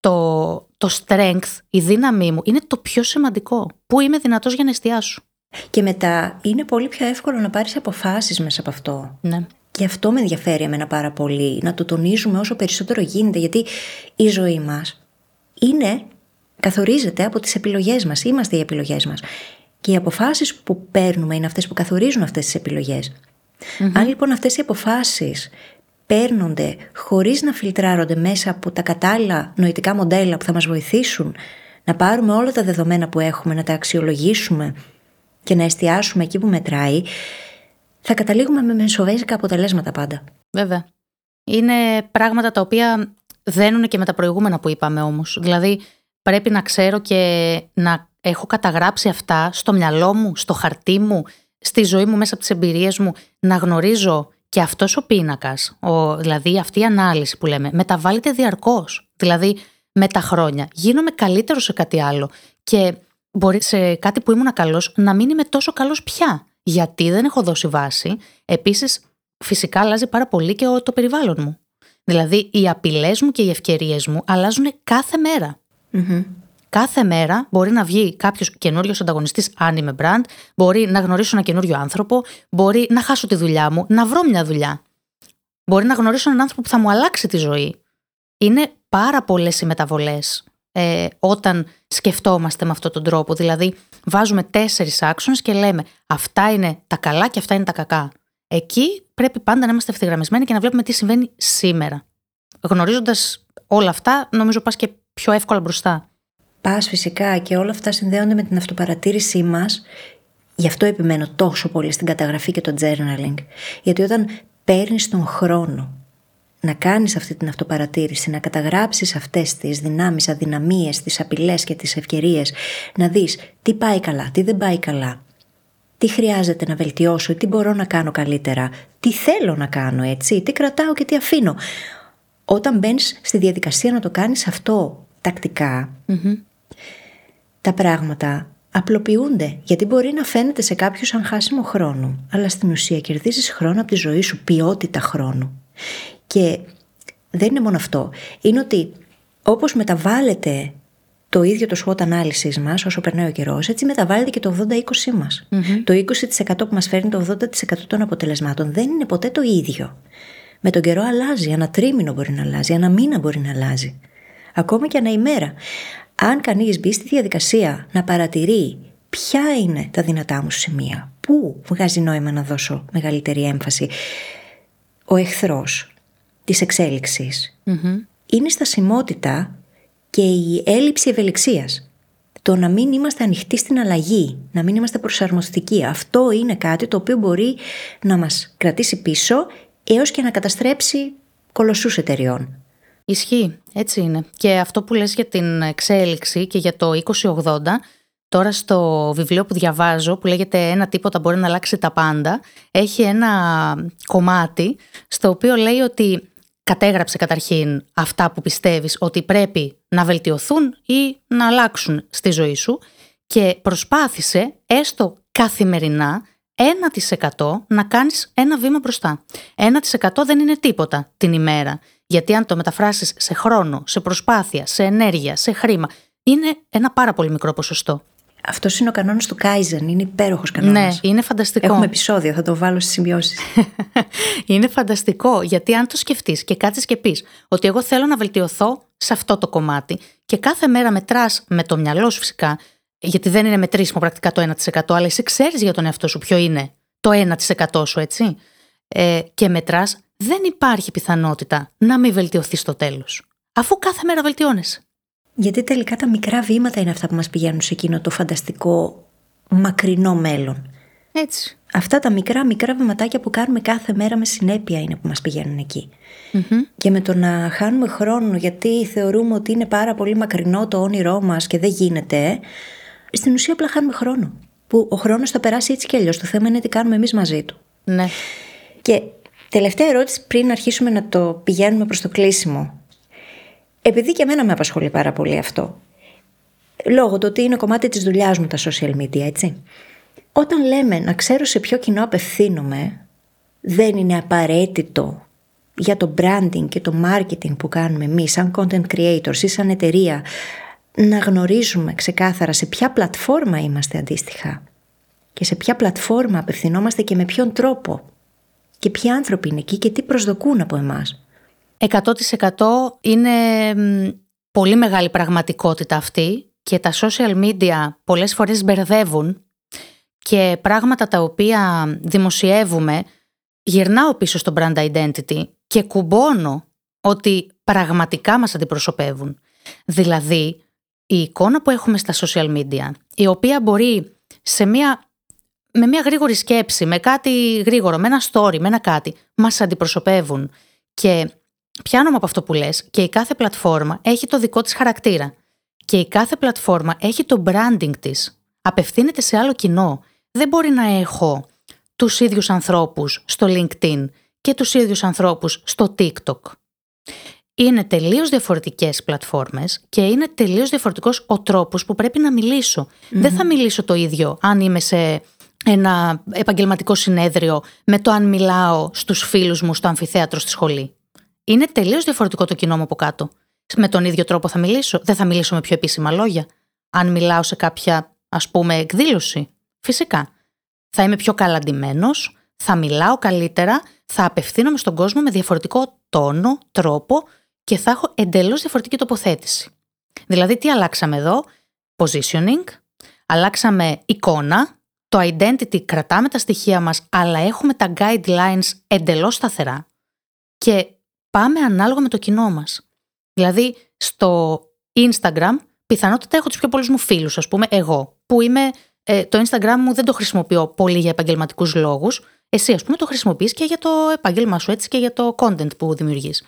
το, το strength, η δύναμή μου είναι το πιο σημαντικό. Πού είμαι δυνατός για να εστιάσω.
Και μετά είναι πολύ πιο εύκολο να πάρεις αποφάσεις μέσα από αυτό.
Ναι.
Και αυτό με ενδιαφέρει εμένα πάρα πολύ, να το τονίζουμε όσο περισσότερο γίνεται, γιατί η ζωή μας είναι, καθορίζεται από τις επιλογές μας, είμαστε οι επιλογές μας. Και οι αποφάσεις που παίρνουμε είναι αυτές που καθορίζουν αυτές τις επιλογές. Αν λοιπόν αυτές οι αποφάσεις παίρνονται χωρίς να φιλτράρονται μέσα από τα κατάλληλα νοητικά μοντέλα που θα μας βοηθήσουν να πάρουμε όλα τα δεδομένα που έχουμε, να τα αξιολογήσουμε και να εστιάσουμε εκεί που μετράει, θα καταλήγουμε με μεσοβέζικα αποτελέσματα πάντα.
Βέβαια. Είναι πράγματα τα οποία δένουν και με τα προηγούμενα που είπαμε όμως. Δηλαδή πρέπει να ξέρω και να έχω καταγράψει αυτά στο μυαλό μου, στο χαρτί μου, στη ζωή μου μέσα από τις εμπειρίες μου, να γνωρίζω και αυτός ο πίνακας, ο, δηλαδή αυτή η ανάλυση που λέμε, μεταβάλλεται διαρκώς. Δηλαδή με τα χρόνια γίνομαι καλύτερος σε κάτι άλλο και μπορεί σε κάτι που ήμουν καλός να μην είμαι τόσο καλός πια. Γιατί δεν έχω δώσει βάση. Επίσης φυσικά αλλάζει πάρα πολύ και το περιβάλλον μου. Δηλαδή οι απειλές μου και οι ευκαιρίες μου αλλάζουν κάθε Κάθε μέρα μπορεί να βγει κάποιος καινούριος ανταγωνιστής, αν είμαι brand, μπορεί να γνωρίσω ένα καινούριο άνθρωπο, μπορεί να χάσω τη δουλειά μου, να βρω μια δουλειά. Μπορεί να γνωρίσω έναν άνθρωπο που θα μου αλλάξει τη ζωή. Είναι πάρα πολλές οι μεταβολές ε, όταν σκεφτόμαστε με αυτόν τον τρόπο. Δηλαδή, βάζουμε τέσσερις άξονες και λέμε αυτά είναι τα καλά και αυτά είναι τα κακά. Εκεί πρέπει πάντα να είμαστε ευθυγραμμισμένοι και να βλέπουμε τι συμβαίνει σήμερα. Γνωρίζοντας όλα αυτά, νομίζω πας και πιο εύκολα μπροστά.
Πας φυσικά και όλα αυτά συνδέονται με την αυτοπαρατήρησή μας. Γι' αυτό επιμένω τόσο πολύ στην καταγραφή και το journaling. Γιατί όταν παίρνεις τον χρόνο να κάνεις αυτή την αυτοπαρατήρηση, να καταγράψεις αυτές τις δυνάμεις, αδυναμίες, τις απειλές και τις ευκαιρίες, να δεις τι πάει καλά, τι δεν πάει καλά, τι χρειάζεται να βελτιώσω, τι μπορώ να κάνω καλύτερα, τι θέλω να κάνω έτσι, τι κρατάω και τι αφήνω. Όταν μπαίνεις στη διαδικασία να το κάνεις αυτό τα πράγματα απλοποιούνται γιατί μπορεί να φαίνεται σε κάποιους σαν χάσιμο χρόνο αλλά στην ουσία κερδίζεις χρόνο από τη ζωή σου, ποιότητα χρόνου. Και δεν είναι μόνο αυτό. Είναι ότι όπως μεταβάλλεται το ίδιο το SWOT ανάλυσης μας, όσο περνάει ο καιρός, έτσι μεταβάλλεται και το 80-20 μας. Το 20% που μας φέρνει το 80% των αποτελεσμάτων δεν είναι ποτέ το ίδιο. Με τον καιρό αλλάζει, ένα τρίμηνο μπορεί να αλλάζει, ένα μήνα μπορεί να αλλάζει. Ακόμα και ένα ημέρα. Αν κανείς μπει στη διαδικασία να παρατηρεί ποια είναι τα δυνατά μου σημεία, πού βγάζει νόημα να δώσω μεγαλύτερη έμφαση, ο εχθρός της εξελιξη είναι η στασιμότητα και η έλλειψη ευελιξίας. Το να μην είμαστε ανοιχτοί στην αλλαγή, να μην είμαστε προσαρμοστικοί. Αυτό είναι κάτι το οποίο μπορεί να μας κρατήσει πίσω έως και να καταστρέψει κολοσσούς εταιριών.
Ισχύει, έτσι είναι. Και αυτό που λες για την εξέλιξη και για το 2080, τώρα στο βιβλίο που διαβάζω που λέγεται «Ένα τίποτα μπορεί να αλλάξει τα πάντα», έχει ένα κομμάτι στο οποίο λέει ότι κατέγραψε καταρχήν αυτά που πιστεύεις ότι πρέπει να βελτιωθούν ή να αλλάξουν στη ζωή σου και προσπάθησε έστω καθημερινά 1% να κάνεις ένα βήμα μπροστά. 1% δεν είναι τίποτα την ημέρα. Γιατί αν το μεταφράσεις σε χρόνο, σε προσπάθεια, σε ενέργεια, σε χρήμα, είναι ένα πάρα πολύ μικρό ποσοστό.
Αυτός είναι ο κανόνας του Κάιζεν. Είναι υπέροχος κανόνας.
Ναι, είναι φανταστικό.
Έχουμε επεισόδιο, θα το βάλω στις σημειώσεις.
είναι φανταστικό, γιατί αν το σκεφτείς και κάτσεις και πεις ότι εγώ θέλω να βελτιωθώ σε αυτό το κομμάτι και κάθε μέρα μετράς με το μυαλό σου φυσικά, γιατί δεν είναι μετρήσιμο πρακτικά το 1%, αλλά εσύ ξέρεις για τον εαυτό σου ποιο είναι το 1% σου, έτσι. Ε, και μετράς, δεν υπάρχει πιθανότητα να μην βελτιωθείς στο τέλος. Αφού κάθε μέρα βελτιώνεσαι.
Γιατί τελικά τα μικρά βήματα είναι αυτά που μας πηγαίνουν σε εκείνο το φανταστικό μακρινό μέλλον.
Έτσι.
Αυτά τα μικρά μικρά βηματάκια που κάνουμε κάθε μέρα με συνέπεια είναι που μας πηγαίνουν Και με το να χάνουμε χρόνο γιατί θεωρούμε ότι είναι πάρα πολύ μακρινό το όνειρό μας και δεν γίνεται, στην ουσία απλά χάνουμε χρόνο. Που ο χρόνος θα περάσει έτσι κι αλλιώς. Το θέμα είναι τι κάνουμε εμείς μαζί του.
Ναι.
Και τελευταία ερώτηση πριν αρχίσουμε να το πηγαίνουμε προς το κλείσιμο. Επειδή και εμένα με απασχολεί πάρα πολύ αυτό. Λόγω του ότι είναι κομμάτι της δουλειάς μου τα social media, έτσι. Όταν λέμε να ξέρω σε ποιο κοινό απευθύνομαι, δεν είναι απαραίτητο για το branding και το marketing που κάνουμε εμείς σαν content creators ή σαν εταιρεία να γνωρίζουμε ξεκάθαρα σε ποια πλατφόρμα είμαστε αντίστοιχα και σε ποια πλατφόρμα απευθυνόμαστε και με ποιον τρόπο και ποιοι άνθρωποι είναι εκεί και τι προσδοκούν από εμάς.
100% είναι πολύ μεγάλη πραγματικότητα αυτή και τα social media πολλές φορές μπερδεύουν και πράγματα τα οποία δημοσιεύουμε γυρνάω πίσω στο brand identity και κουμπώνω ότι πραγματικά μας αντιπροσωπεύουν. Δηλαδή, η εικόνα που έχουμε στα social media, η οποία μπορεί σε μια, με μια γρήγορη σκέψη, με κάτι γρήγορο, με ένα story, με ένα κάτι, μας αντιπροσωπεύουν. Και πιάνομαι από αυτό που λες και η κάθε πλατφόρμα έχει το δικό της χαρακτήρα. Και η κάθε πλατφόρμα έχει το branding της. Απευθύνεται σε άλλο κοινό. Δεν μπορεί να έχω τους ίδιους ανθρώπους στο LinkedIn και τους ίδιους ανθρώπους στο TikTok. Είναι τελείως διαφορετικές πλατφόρμες και είναι τελείως διαφορετικός ο τρόπος που πρέπει να μιλησω Δεν θα μιλήσω το ίδιο αν είμαι σε ένα επαγγελματικό συνέδριο με το αν μιλάω στους φίλους μου στο αμφιθέατρο στη σχολή. Είναι τελείως διαφορετικό το κοινό μου από κάτω. Με τον ίδιο τρόπο θα μιλήσω. Δεν θα μιλήσω με πιο επίσημα λόγια. Αν μιλάω σε κάποια, ας πούμε, εκδήλωση. Φυσικά θα είμαι πιο καλαντημένος, θα μιλάω καλύτερα, θα απευθύνομαι στον κόσμο με διαφορετικό τόνο, τρόπο και θα έχω εντελώς διαφορετική τοποθέτηση. Δηλαδή τι αλλάξαμε εδώ, positioning, αλλάξαμε εικόνα, το identity κρατάμε τα στοιχεία μας αλλά έχουμε τα guidelines εντελώς σταθερά και πάμε ανάλογα με το κοινό μας. Δηλαδή στο Instagram πιθανότητα έχω τους πιο πολλούς μου φίλους ας πούμε εγώ που είμαι ε, το Instagram μου δεν το χρησιμοποιώ πολύ για επαγγελματικούς λόγους. Εσύ, ας πούμε, το χρησιμοποιείς και για το επάγγελμά σου, έτσι και για το content που δημιουργείς.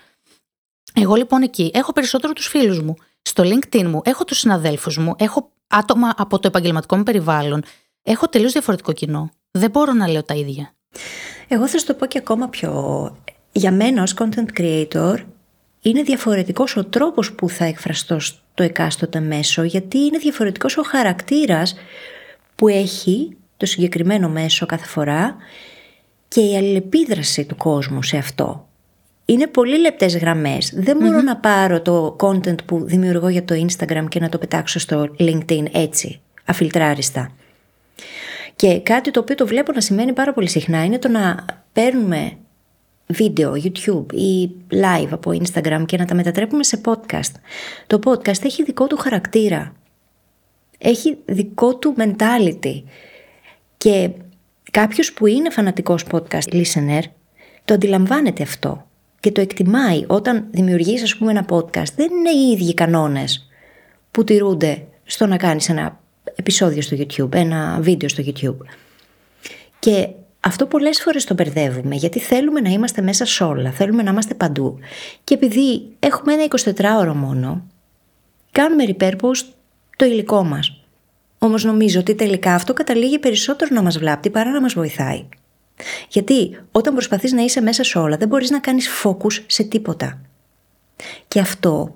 Εγώ λοιπόν εκεί έχω περισσότερο τους φίλους μου. Στο LinkedIn μου έχω τους συναδέλφους μου, έχω άτομα από το επαγγελματικό μου περιβάλλον. Έχω τελείως διαφορετικό κοινό. Δεν μπορώ να λέω τα ίδια.
Εγώ θα σου το πω και ακόμα πιο. Για μένα ως content creator είναι διαφορετικός ο τρόπος που θα εκφραστώ στο εκάστοτε μέσο γιατί είναι διαφορετικός ο χαρακτήρας που έχει το συγκεκριμένο μέσο κάθε φορά και η αλληλεπίδραση του κόσμου σε αυτό. Είναι πολύ λεπτές γραμμές. Δεν μπορω να πάρω το content που δημιουργώ για το Instagram και να το πετάξω στο LinkedIn έτσι, αφιλτράριστα. Και κάτι το οποίο το βλέπω να σημαίνει πάρα πολύ συχνά είναι το να παίρνουμε βίντεο, YouTube ή live από Instagram και να τα μετατρέπουμε σε podcast. Το podcast έχει δικό του χαρακτήρα έχει δικό του mentality. Και κάποιος που είναι φανατικός podcast listener το αντιλαμβάνεται αυτό και το εκτιμάει όταν δημιουργείς ας πούμε ένα podcast. Δεν είναι οι ίδιοι κανόνες που τηρούνται στο να κάνεις ένα επεισόδιο στο YouTube, ένα βίντεο στο YouTube. Και αυτό πολλές φορές το μπερδεύουμε γιατί θέλουμε να είμαστε μέσα σε όλα, θέλουμε να είμαστε παντού. Και επειδή έχουμε ένα 24ωρο μόνο, κάνουμε repurpose το υλικό μας. Όμως νομίζω ότι τελικά αυτό καταλήγει περισσότερο να μας βλάπτει παρά να μας βοηθάει. Γιατί όταν προσπαθείς να είσαι μέσα σε όλα δεν μπορείς να κάνεις focus σε τίποτα. Και αυτό,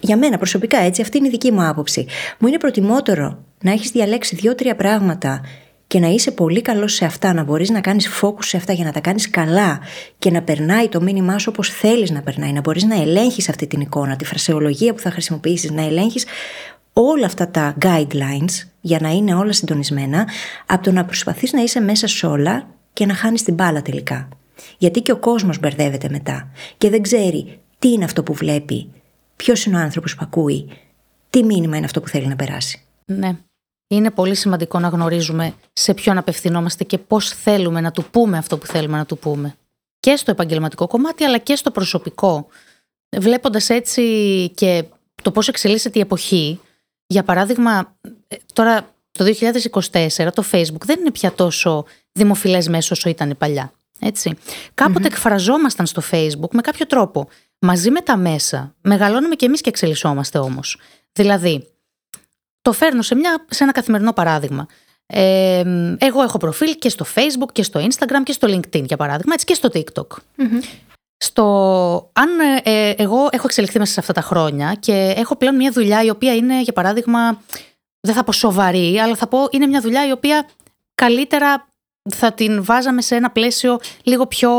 για μένα προσωπικά έτσι, αυτή είναι η δική μου άποψη. Μου είναι προτιμότερο να έχεις διαλέξει δύο-τρία πράγματα και να είσαι πολύ καλός σε αυτά, να μπορείς να κάνεις focus σε αυτά για να τα κάνεις καλά και να περνάει το μήνυμά σου όπως θέλεις να περνάει, να μπορείς να ελέγχεις αυτή την εικόνα, τη φρασεολογία που θα χρησιμοποιήσεις, να ελέγχεις όλα αυτά τα guidelines για να είναι όλα συντονισμένα από το να προσπαθείς να είσαι μέσα σε όλα και να χάνεις την μπάλα τελικά. Γιατί και ο κόσμος μπερδεύεται μετά και δεν ξέρει τι είναι αυτό που βλέπει, ποιος είναι ο άνθρωπος που ακούει, τι μήνυμα είναι αυτό που θέλει να περάσει.
Ναι. Είναι πολύ σημαντικό να γνωρίζουμε σε ποιον απευθυνόμαστε και πώς θέλουμε να του πούμε αυτό που θέλουμε να του πούμε. Και στο επαγγελματικό κομμάτι αλλά και στο προσωπικό. Βλέποντας έτσι και το πώς εξελίσσεται η εποχή, για παράδειγμα, ε, τώρα το 2024 το Facebook δεν είναι πια τόσο δημοφιλές μέσο όσο ήταν παλιά. Έτσι. καποτε εκφραζόμασταν στο Facebook με κάποιο τρόπο. Μαζί με τα μέσα. Μεγαλώνουμε και εμείς και εξελισσόμαστε όμως. Δηλαδή, το φέρνω σε, μια, σε ένα καθημερινό παράδειγμα. Ε, εγώ έχω προφίλ και στο Facebook και στο Instagram και στο LinkedIn για παράδειγμα, έτσι και στο TikTok. Στο, αν ε, εγώ έχω εξελιχθεί μέσα σε αυτά τα χρόνια και έχω πλέον μια δουλειά η οποία είναι, για παράδειγμα, δεν θα πω σοβαρή, αλλά θα πω είναι μια δουλειά η οποία καλύτερα θα την βάζαμε σε ένα πλαίσιο λίγο πιο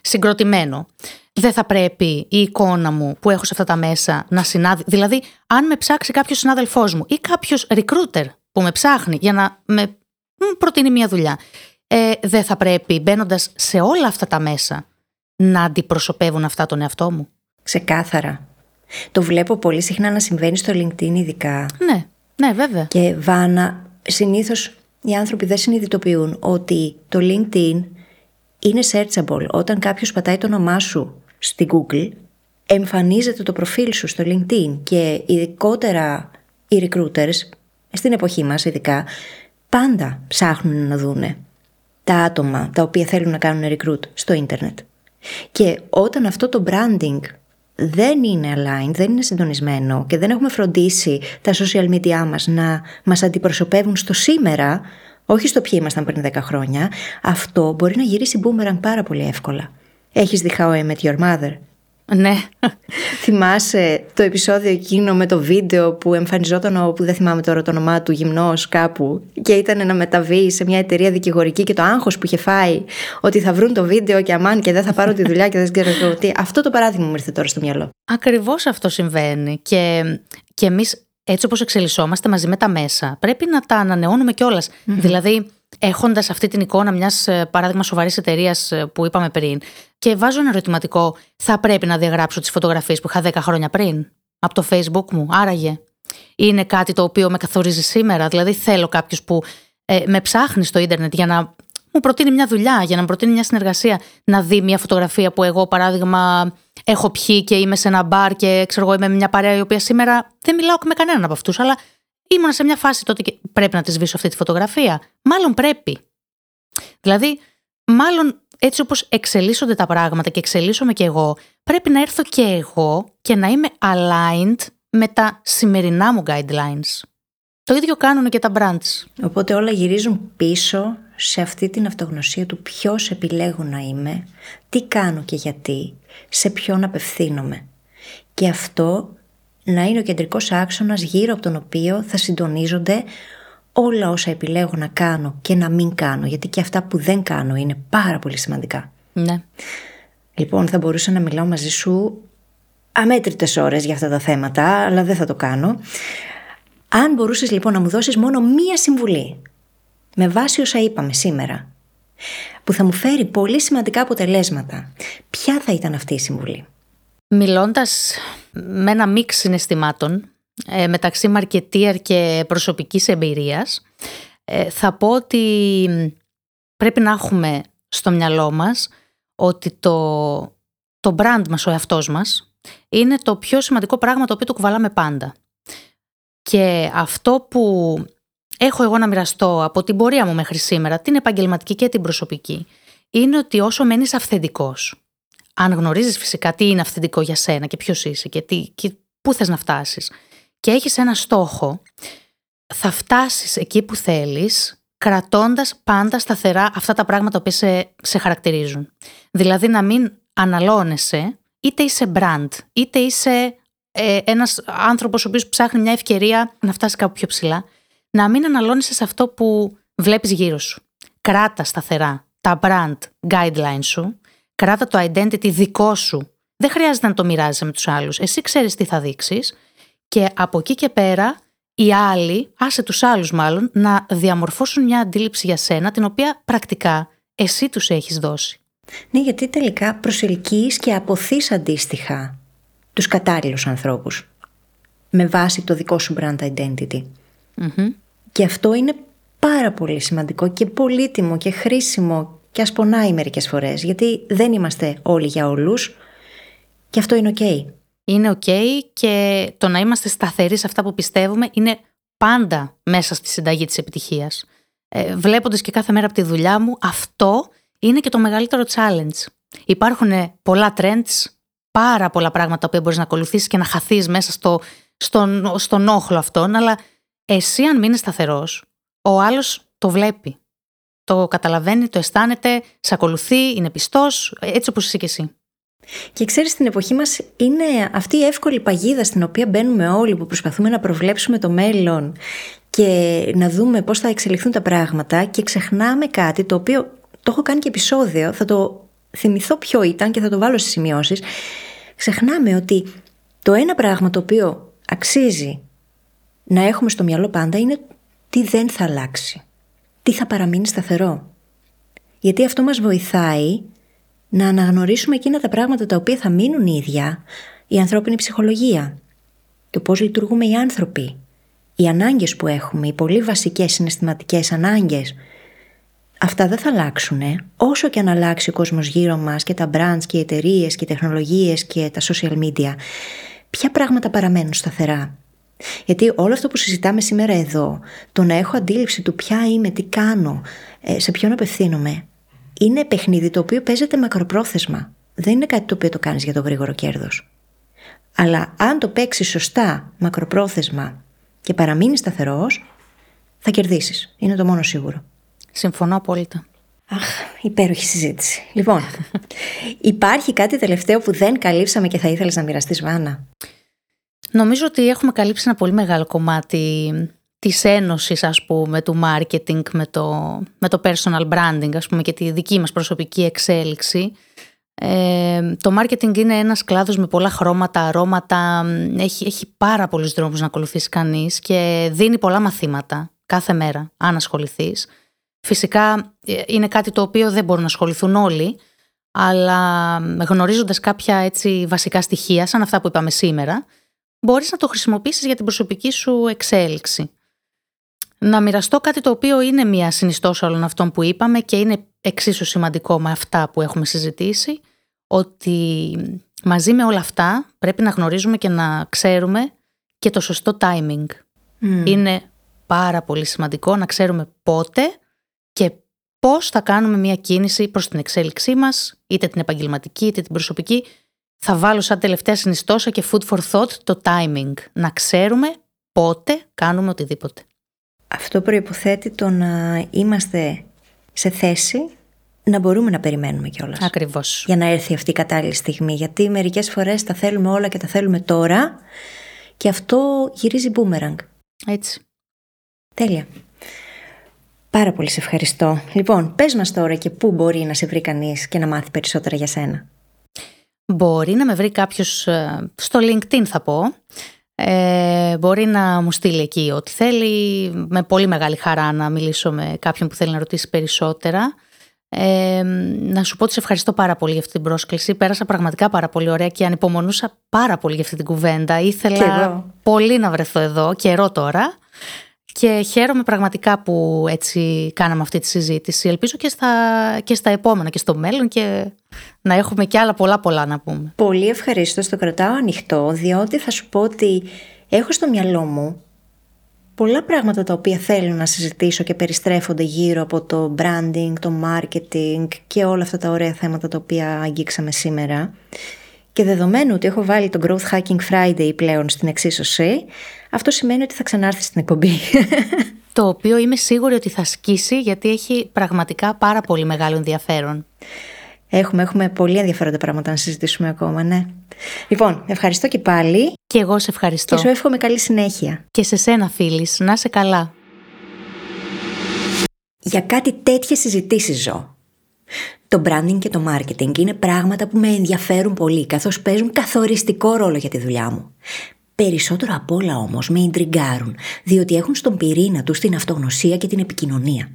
συγκροτημένο. Δεν θα πρέπει η εικόνα μου που έχω σε αυτά τα μέσα να συνάδει. Δηλαδή, αν με ψάξει κάποιος συνάδελφός μου ή κάποιος recruiter που με ψάχνει για να με προτείνει μια δουλειά, ε, δεν θα πρέπει μπαίνοντας σε όλα αυτά τα μέσα να αντιπροσωπεύουν αυτά τον εαυτό μου.
Ξεκάθαρα. Το βλέπω πολύ συχνά να συμβαίνει στο LinkedIn ειδικά.
Ναι, ναι βέβαια.
Και Βάνα, συνήθως οι άνθρωποι δεν συνειδητοποιούν ότι το LinkedIn είναι searchable. Όταν κάποιος πατάει το όνομά σου στη Google, εμφανίζεται το προφίλ σου στο LinkedIn και ειδικότερα οι recruiters, στην εποχή μας ειδικά, πάντα ψάχνουν να δούνε τα άτομα τα οποία θέλουν να κάνουν recruit στο ίντερνετ. Και όταν αυτό το branding δεν είναι aligned, δεν είναι συντονισμένο και δεν έχουμε φροντίσει τα social media μας να μας αντιπροσωπεύουν στο σήμερα, όχι στο ποιοι ήμασταν πριν 10 χρόνια, αυτό μπορεί να γυρίσει boomerang πάρα πολύ εύκολα. Έχεις δει How I Met Your Mother?
Ναι.
Θυμάσαι το επεισόδιο εκείνο με το βίντεο που εμφανιζόταν ο, που δεν θυμάμαι τώρα το όνομά του, γυμνός κάπου και ήταν να μεταβεί σε μια εταιρεία δικηγορική και το άγχος που είχε φάει ότι θα βρουν το βίντεο και αμάν και δεν θα πάρω τη δουλειά και δεν ξέρω τι. Αυτό το παράδειγμα μου ήρθε τώρα στο μυαλό.
Ακριβώς αυτό συμβαίνει και, και εμείς έτσι όπως εξελισσόμαστε μαζί με τα μέσα πρέπει να τα ανανεώνουμε κιόλας. Δηλαδή έχοντας αυτή την εικόνα μιας ε, παράδειγμα σοβαρής εταιρείας ε, που είπαμε πριν, και βάζω ένα ερωτηματικό, θα πρέπει να διαγράψω τις φωτογραφίες που είχα 10 χρόνια πριν από το Facebook μου. Άραγε; Είναι κάτι το οποίο με καθορίζει σήμερα; Δηλαδή, θέλω κάποιος που ε, με ψάχνει στο ίντερνετ για να μου προτείνει μια δουλειά, για να μου προτείνει μια συνεργασία, να δει μια φωτογραφία που εγώ, παράδειγμα, έχω πιει και είμαι σε ένα μπαρ και ξέρω εγώ είμαι με μια παρέα η οποία σήμερα δεν μιλάω με κανέναν από αυτούς, αλλά ήμουν σε μια φάση τότε και πρέπει να της σβήσω αυτή τη φωτογραφία. Μάλλον πρέπει. Δηλαδή, μάλλον έτσι όπως εξελίσσονται τα πράγματα και εξελίσσομαι και εγώ, πρέπει να έρθω και εγώ και να είμαι aligned με τα σημερινά μου guidelines. Το ίδιο κάνουν και τα brands.
Οπότε όλα γυρίζουν πίσω σε αυτή την αυτογνωσία του ποιος επιλέγω να είμαι, τι κάνω και γιατί, σε ποιον απευθύνομαι. Και αυτό να είναι ο κεντρικός άξονας γύρω από τον οποίο θα συντονίζονται όλα όσα επιλέγω να κάνω και να μην κάνω, γιατί και αυτά που δεν κάνω είναι πάρα πολύ σημαντικά.
Ναι.
Λοιπόν, θα μπορούσα να μιλάω μαζί σου αμέτρητες ώρες για αυτά τα θέματα, αλλά δεν θα το κάνω. Αν μπορούσες λοιπόν να μου δώσεις μόνο μία συμβουλή, με βάση όσα είπαμε σήμερα, που θα μου φέρει πολύ σημαντικά αποτελέσματα, ποια θα ήταν αυτή η συμβουλή;
Μιλώντας με ένα μίξ συναισθημάτων ε, μεταξύ μαρκετίαρ και προσωπικής εμπειρίας, ε, θα πω ότι πρέπει να έχουμε στο μυαλό μας ότι το, το brand μας, ο εαυτός μας, είναι το πιο σημαντικό πράγμα το οποίο το κουβαλάμε πάντα. Και αυτό που έχω εγώ να μοιραστώ από την πορεία μου μέχρι σήμερα, την επαγγελματική και την προσωπική, είναι ότι όσο μένεις αυθεντικός, αν γνωρίζεις φυσικά τι είναι αυθεντικό για σένα και ποιος είσαι και, τι, και πού θες να φτάσεις και έχεις ένα στόχο, θα φτάσεις εκεί που θέλεις κρατώντας πάντα σταθερά αυτά τα πράγματα που σε, σε χαρακτηρίζουν. Δηλαδή να μην αναλώνεσαι, είτε είσαι brand, είτε είσαι ε, ένας άνθρωπος ο οποίος ψάχνει μια ευκαιρία να φτάσει κάπου πιο ψηλά, να μην αναλώνεσαι σε αυτό που βλέπεις γύρω σου. Κράτα σταθερά τα brand guidelines σου, κράτα το identity δικό σου. Δεν χρειάζεται να το μοιράζεσαι με τους άλλους. Εσύ ξέρεις τι θα δείξεις και από εκεί και πέρα οι άλλοι, άσε τους άλλους μάλλον, να διαμορφώσουν μια αντίληψη για σένα την οποία πρακτικά εσύ τους έχεις δώσει.
Ναι, γιατί τελικά προσελκύεις και αποθείς αντίστοιχα τους κατάλληλους ανθρώπους με βάση το δικό σου brand identity. Και αυτό είναι πάρα πολύ σημαντικό και πολύτιμο και χρήσιμο και ας πονάει μερικές φορές γιατί δεν είμαστε όλοι για όλους και αυτό είναι ok.
Είναι ok και το να είμαστε σταθεροί σε αυτά που πιστεύουμε είναι πάντα μέσα στη συνταγή της επιτυχίας. Ε, βλέποντας και κάθε μέρα από τη δουλειά μου, αυτό είναι και το μεγαλύτερο challenge. Υπάρχουν πολλά trends, πάρα πολλά πράγματα που μπορείς να ακολουθήσεις και να χαθείς μέσα στο, στον, στον όχλο αυτόν, αλλά εσύ αν μείνεις σταθερός, ο άλλος το βλέπει. Το καταλαβαίνει, το αισθάνεται, σε ακολουθεί, είναι πιστός, έτσι όπως είσαι και εσύ.
Και ξέρεις στην εποχή μας είναι αυτή η εύκολη παγίδα στην οποία μπαίνουμε όλοι που προσπαθούμε να προβλέψουμε το μέλλον και να δούμε πώς θα εξελιχθούν τα πράγματα και ξεχνάμε κάτι το οποίο το έχω κάνει και επεισόδιο, θα το θυμηθώ ποιο ήταν και θα το βάλω στις σημειώσεις. Ξεχνάμε ότι το ένα πράγμα το οποίο αξίζει να έχουμε στο μυαλό πάντα είναι τι δεν θα αλλάξει, τι θα παραμείνει σταθερό. Γιατί αυτό μας βοηθάει να αναγνωρίσουμε εκείνα τα πράγματα τα οποία θα μείνουν ίδια, η ανθρώπινη ψυχολογία, το πώς λειτουργούμε οι άνθρωποι, οι ανάγκες που έχουμε, οι πολύ βασικές συναισθηματικές ανάγκες, Αυτά δεν θα αλλάξουν. Όσο και αν αλλάξει ο κόσμος γύρω μας και τα brands και οι εταιρείες και οι τεχνολογίες και τα social media, ποια πράγματα παραμένουν σταθερά; Γιατί όλο αυτό που συζητάμε σήμερα εδώ, το να έχω αντίληψη του ποια είμαι, τι κάνω, ε, σε ποιον απευθύνομαι, είναι παιχνίδι το οποίο παίζεται μακροπρόθεσμα. Δεν είναι κάτι το οποίο το κάνεις για το γρήγορο κέρδος. Αλλά αν το παίξεις σωστά, μακροπρόθεσμα και παραμείνεις σταθερός, θα κερδίσεις. Είναι το μόνο σίγουρο.
Συμφωνώ απόλυτα.
Αχ, υπέροχη συζήτηση. Λοιπόν, υπάρχει κάτι τελευταίο που δεν καλύψαμε και θα ήθελες να μοιραστείς Βάνα;
Νομίζω ότι έχουμε καλύψει ένα πολύ μεγάλο κομμάτι της ένωσης ας πούμε του marketing με το, με το personal branding ας πούμε και τη δική μας προσωπική εξέλιξη. Ε, το marketing είναι ένας κλάδος με πολλά χρώματα, αρώματα, έχει, έχει πάρα πολλούς δρόμους να ακολουθήσει κανείς και δίνει πολλά μαθήματα κάθε μέρα αν ασχοληθείς. Φυσικά ε, είναι κάτι το οποίο δεν μπορούν να ασχοληθούν όλοι, αλλά γνωρίζοντας κάποια έτσι βασικά στοιχεία, σαν αυτά που είπαμε σήμερα, μπορείς να το χρησιμοποιήσεις για την προσωπική σου εξέλιξη. Να μοιραστώ κάτι το οποίο είναι μια συνιστόσα όλων αυτών που είπαμε και είναι εξίσου σημαντικό με αυτά που έχουμε συζητήσει, ότι μαζί με όλα αυτά πρέπει να γνωρίζουμε και να ξέρουμε και το σωστό timing. Είναι πάρα πολύ σημαντικό να ξέρουμε πότε και πώς θα κάνουμε μια κίνηση προς την εξέλιξή μας, είτε την επαγγελματική είτε την προσωπική. Θα βάλω σαν τελευταία συνιστόσα και food for thought το timing. Να ξέρουμε πότε κάνουμε οτιδήποτε.
Αυτό προϋποθέτει το να είμαστε σε θέση να μπορούμε να περιμένουμε κιόλας.
Ακριβώς.
Για να έρθει αυτή η κατάλληλη στιγμή. Γιατί μερικές φορές τα θέλουμε όλα και τα θέλουμε τώρα και αυτό γυρίζει boomerang.
Έτσι.
Τέλεια. Πάρα πολύ σε ευχαριστώ. Λοιπόν, πες μας τώρα και πού μπορεί να σε βρει κανείς και να μάθει περισσότερα για σένα.
Μπορεί να με βρει κάποιος ε, στο LinkedIn θα πω. Ε, μπορεί να μου στείλει εκεί ό,τι θέλει. Με πολύ μεγάλη χαρά να μιλήσω με κάποιον που θέλει να ρωτήσει περισσότερα. Ε, να σου πω ότι σε ευχαριστώ πάρα πολύ για αυτή την πρόσκληση. Πέρασα πραγματικά πάρα πολύ ωραία και ανυπομονούσα πάρα πολύ για αυτή την κουβέντα. Ήθελα πολύ να βρεθώ εδώ, καιρό τώρα. Και χαίρομαι πραγματικά που έτσι κάναμε αυτή τη συζήτηση. Ελπίζω και στα, και στα επόμενα και στο μέλλον και να έχουμε και άλλα πολλά πολλά να πούμε.
Πολύ ευχαριστώ, το κρατάω ανοιχτό, διότι θα σου πω ότι έχω στο μυαλό μου πολλά πράγματα τα οποία θέλω να συζητήσω και περιστρέφονται γύρω από το branding, το marketing και όλα αυτά τα ωραία θέματα τα οποία αγγίξαμε σήμερα. Και δεδομένου ότι έχω βάλει το Growth Hacking Friday πλέον στην εξίσωση, αυτό σημαίνει ότι θα ξανάρθει στην εκπομπή.
Το οποίο είμαι σίγουρη ότι θα σκίσει γιατί έχει πραγματικά πάρα πολύ μεγάλο ενδιαφέρον.
Έχουμε, έχουμε πολύ ενδιαφέροντα πράγματα να συζητήσουμε ακόμα, ναι. Λοιπόν, ευχαριστώ και πάλι.
Και εγώ σε ευχαριστώ.
Και σου εύχομαι καλή συνέχεια.
Και σε σένα, φίλης, να σε καλά.
Για κάτι τέτοιες συζητήσεις ζω. Το branding και το marketing είναι πράγματα που με ενδιαφέρουν πολύ, καθώς παίζουν καθοριστικό ρόλο για τη δουλειά μου. Περισσότερο απ' όλα όμως με ιντριγκάρουν, διότι έχουν στον πυρήνα τους την αυτογνωσία και την επικοινωνία.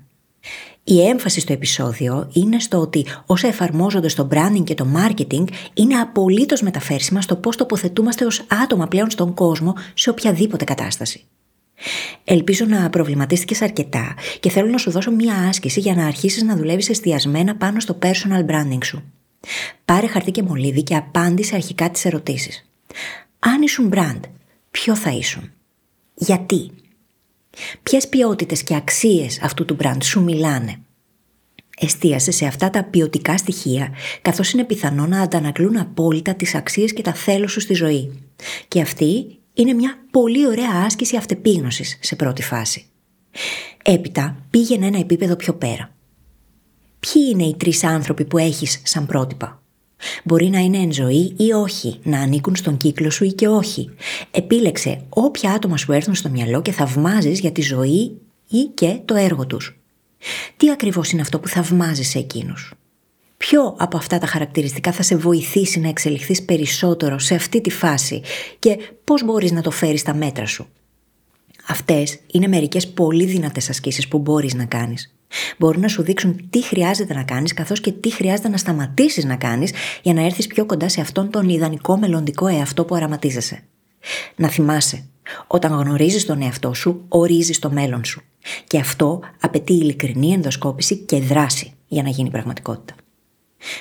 Η έμφαση στο επεισόδιο είναι στο ότι όσα εφαρμόζονται στο branding και το marketing είναι απολύτως μεταφέρσιμα στο πώς τοποθετούμαστε ως άτομα πλέον στον κόσμο σε οποιαδήποτε κατάσταση. Ελπίζω να προβληματίστηκες αρκετά και θέλω να σου δώσω μία άσκηση για να αρχίσεις να δουλεύεις εστιασμένα πάνω στο personal branding σου. Πάρε χαρτί και μολύβι και απάντησε αρχικά τις ερωτήσεις. Αν ήσουν brand, ποιο θα ήσουν; Γιατί; Ποιες ποιότητες και αξίες αυτού του brand σου μιλάνε; Εστίασε σε αυτά τα ποιοτικά στοιχεία, καθώς είναι πιθανό να αντανακλούν απόλυτα τις αξίες και τα θέλω σου στη ζωή. Και αυτή είναι μια πολύ ωραία άσκηση αυτεπίγνωσης σε πρώτη φάση. Έπειτα πήγαινε ένα επίπεδο πιο πέρα. Ποιοι είναι οι τρεις άνθρωποι που έχεις σαν πρότυπα; Μπορεί να είναι εν ζωή ή όχι, να ανήκουν στον κύκλο σου ή και όχι. Επίλεξε όποια άτομα σου έρθουν στο μυαλό και θαυμάζεις για τη ζωή ή και το έργο τους. Τι ακριβώς είναι αυτό που θαυμάζεις σε εκείνους; Ποιο από αυτά τα χαρακτηριστικά θα σε βοηθήσει να εξελιχθείς περισσότερο σε αυτή τη φάση και πώς μπορείς να το φέρεις στα μέτρα σου; Αυτές είναι μερικές πολύ δυνατές ασκήσεις που μπορείς να κάνεις. Μπορούν να σου δείξουν τι χρειάζεται να κάνεις καθώς και τι χρειάζεται να σταματήσεις να κάνεις για να έρθεις πιο κοντά σε αυτόν τον ιδανικό μελλοντικό εαυτό που αραματίζεσαι. Να θυμάσαι, όταν γνωρίζεις τον εαυτό σου, ορίζεις το μέλλον σου. Και αυτό απαιτεί ειλικρινή ενδοσκόπηση και δράση για να γίνει πραγματικότητα.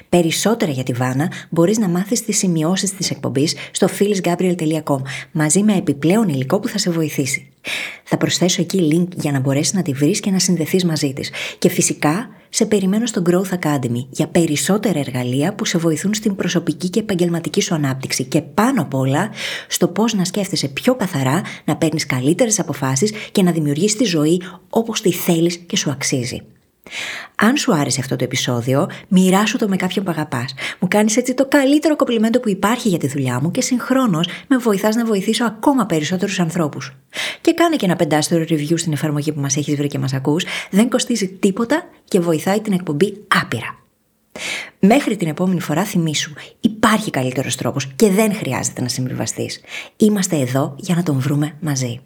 Περισσότερα για τη Βάνα μπορείς να μάθεις τις σημειώσεις της εκπομπής στο phyllisgabriel.com μαζί με επιπλέον υλικό που θα σε βοηθήσει. Θα προσθέσω εκεί link για να μπορέσεις να τη βρεις και να συνδεθείς μαζί της. Και φυσικά σε περιμένω στο Growth Academy για περισσότερα εργαλεία που σε βοηθούν στην προσωπική και επαγγελματική σου ανάπτυξη και πάνω απ' όλα στο πώς να σκέφτεσαι πιο καθαρά, να παίρνεις καλύτερες αποφάσεις και να δημιουργείς τη ζωή όπως τη θέλεις και σου αξίζει. Αν σου άρεσε αυτό το επεισόδιο, μοιράσου το με κάποιον που αγαπάς. Μου κάνεις έτσι το καλύτερο κοπλιμέντο που υπάρχει για τη δουλειά μου και συγχρόνως με βοηθάς να βοηθήσω ακόμα περισσότερους ανθρώπους. Και κάνε και ένα πεντάστερο review στην εφαρμογή που μας έχεις βρει και μας ακούς. Δεν κοστίζει τίποτα και βοηθάει την εκπομπή άπειρα. Μέχρι την επόμενη φορά θυμήσου, υπάρχει καλύτερος τρόπος και δεν χρειάζεται να συμβιβαστείς. Είμαστε εδώ για να τον βρούμε μαζί.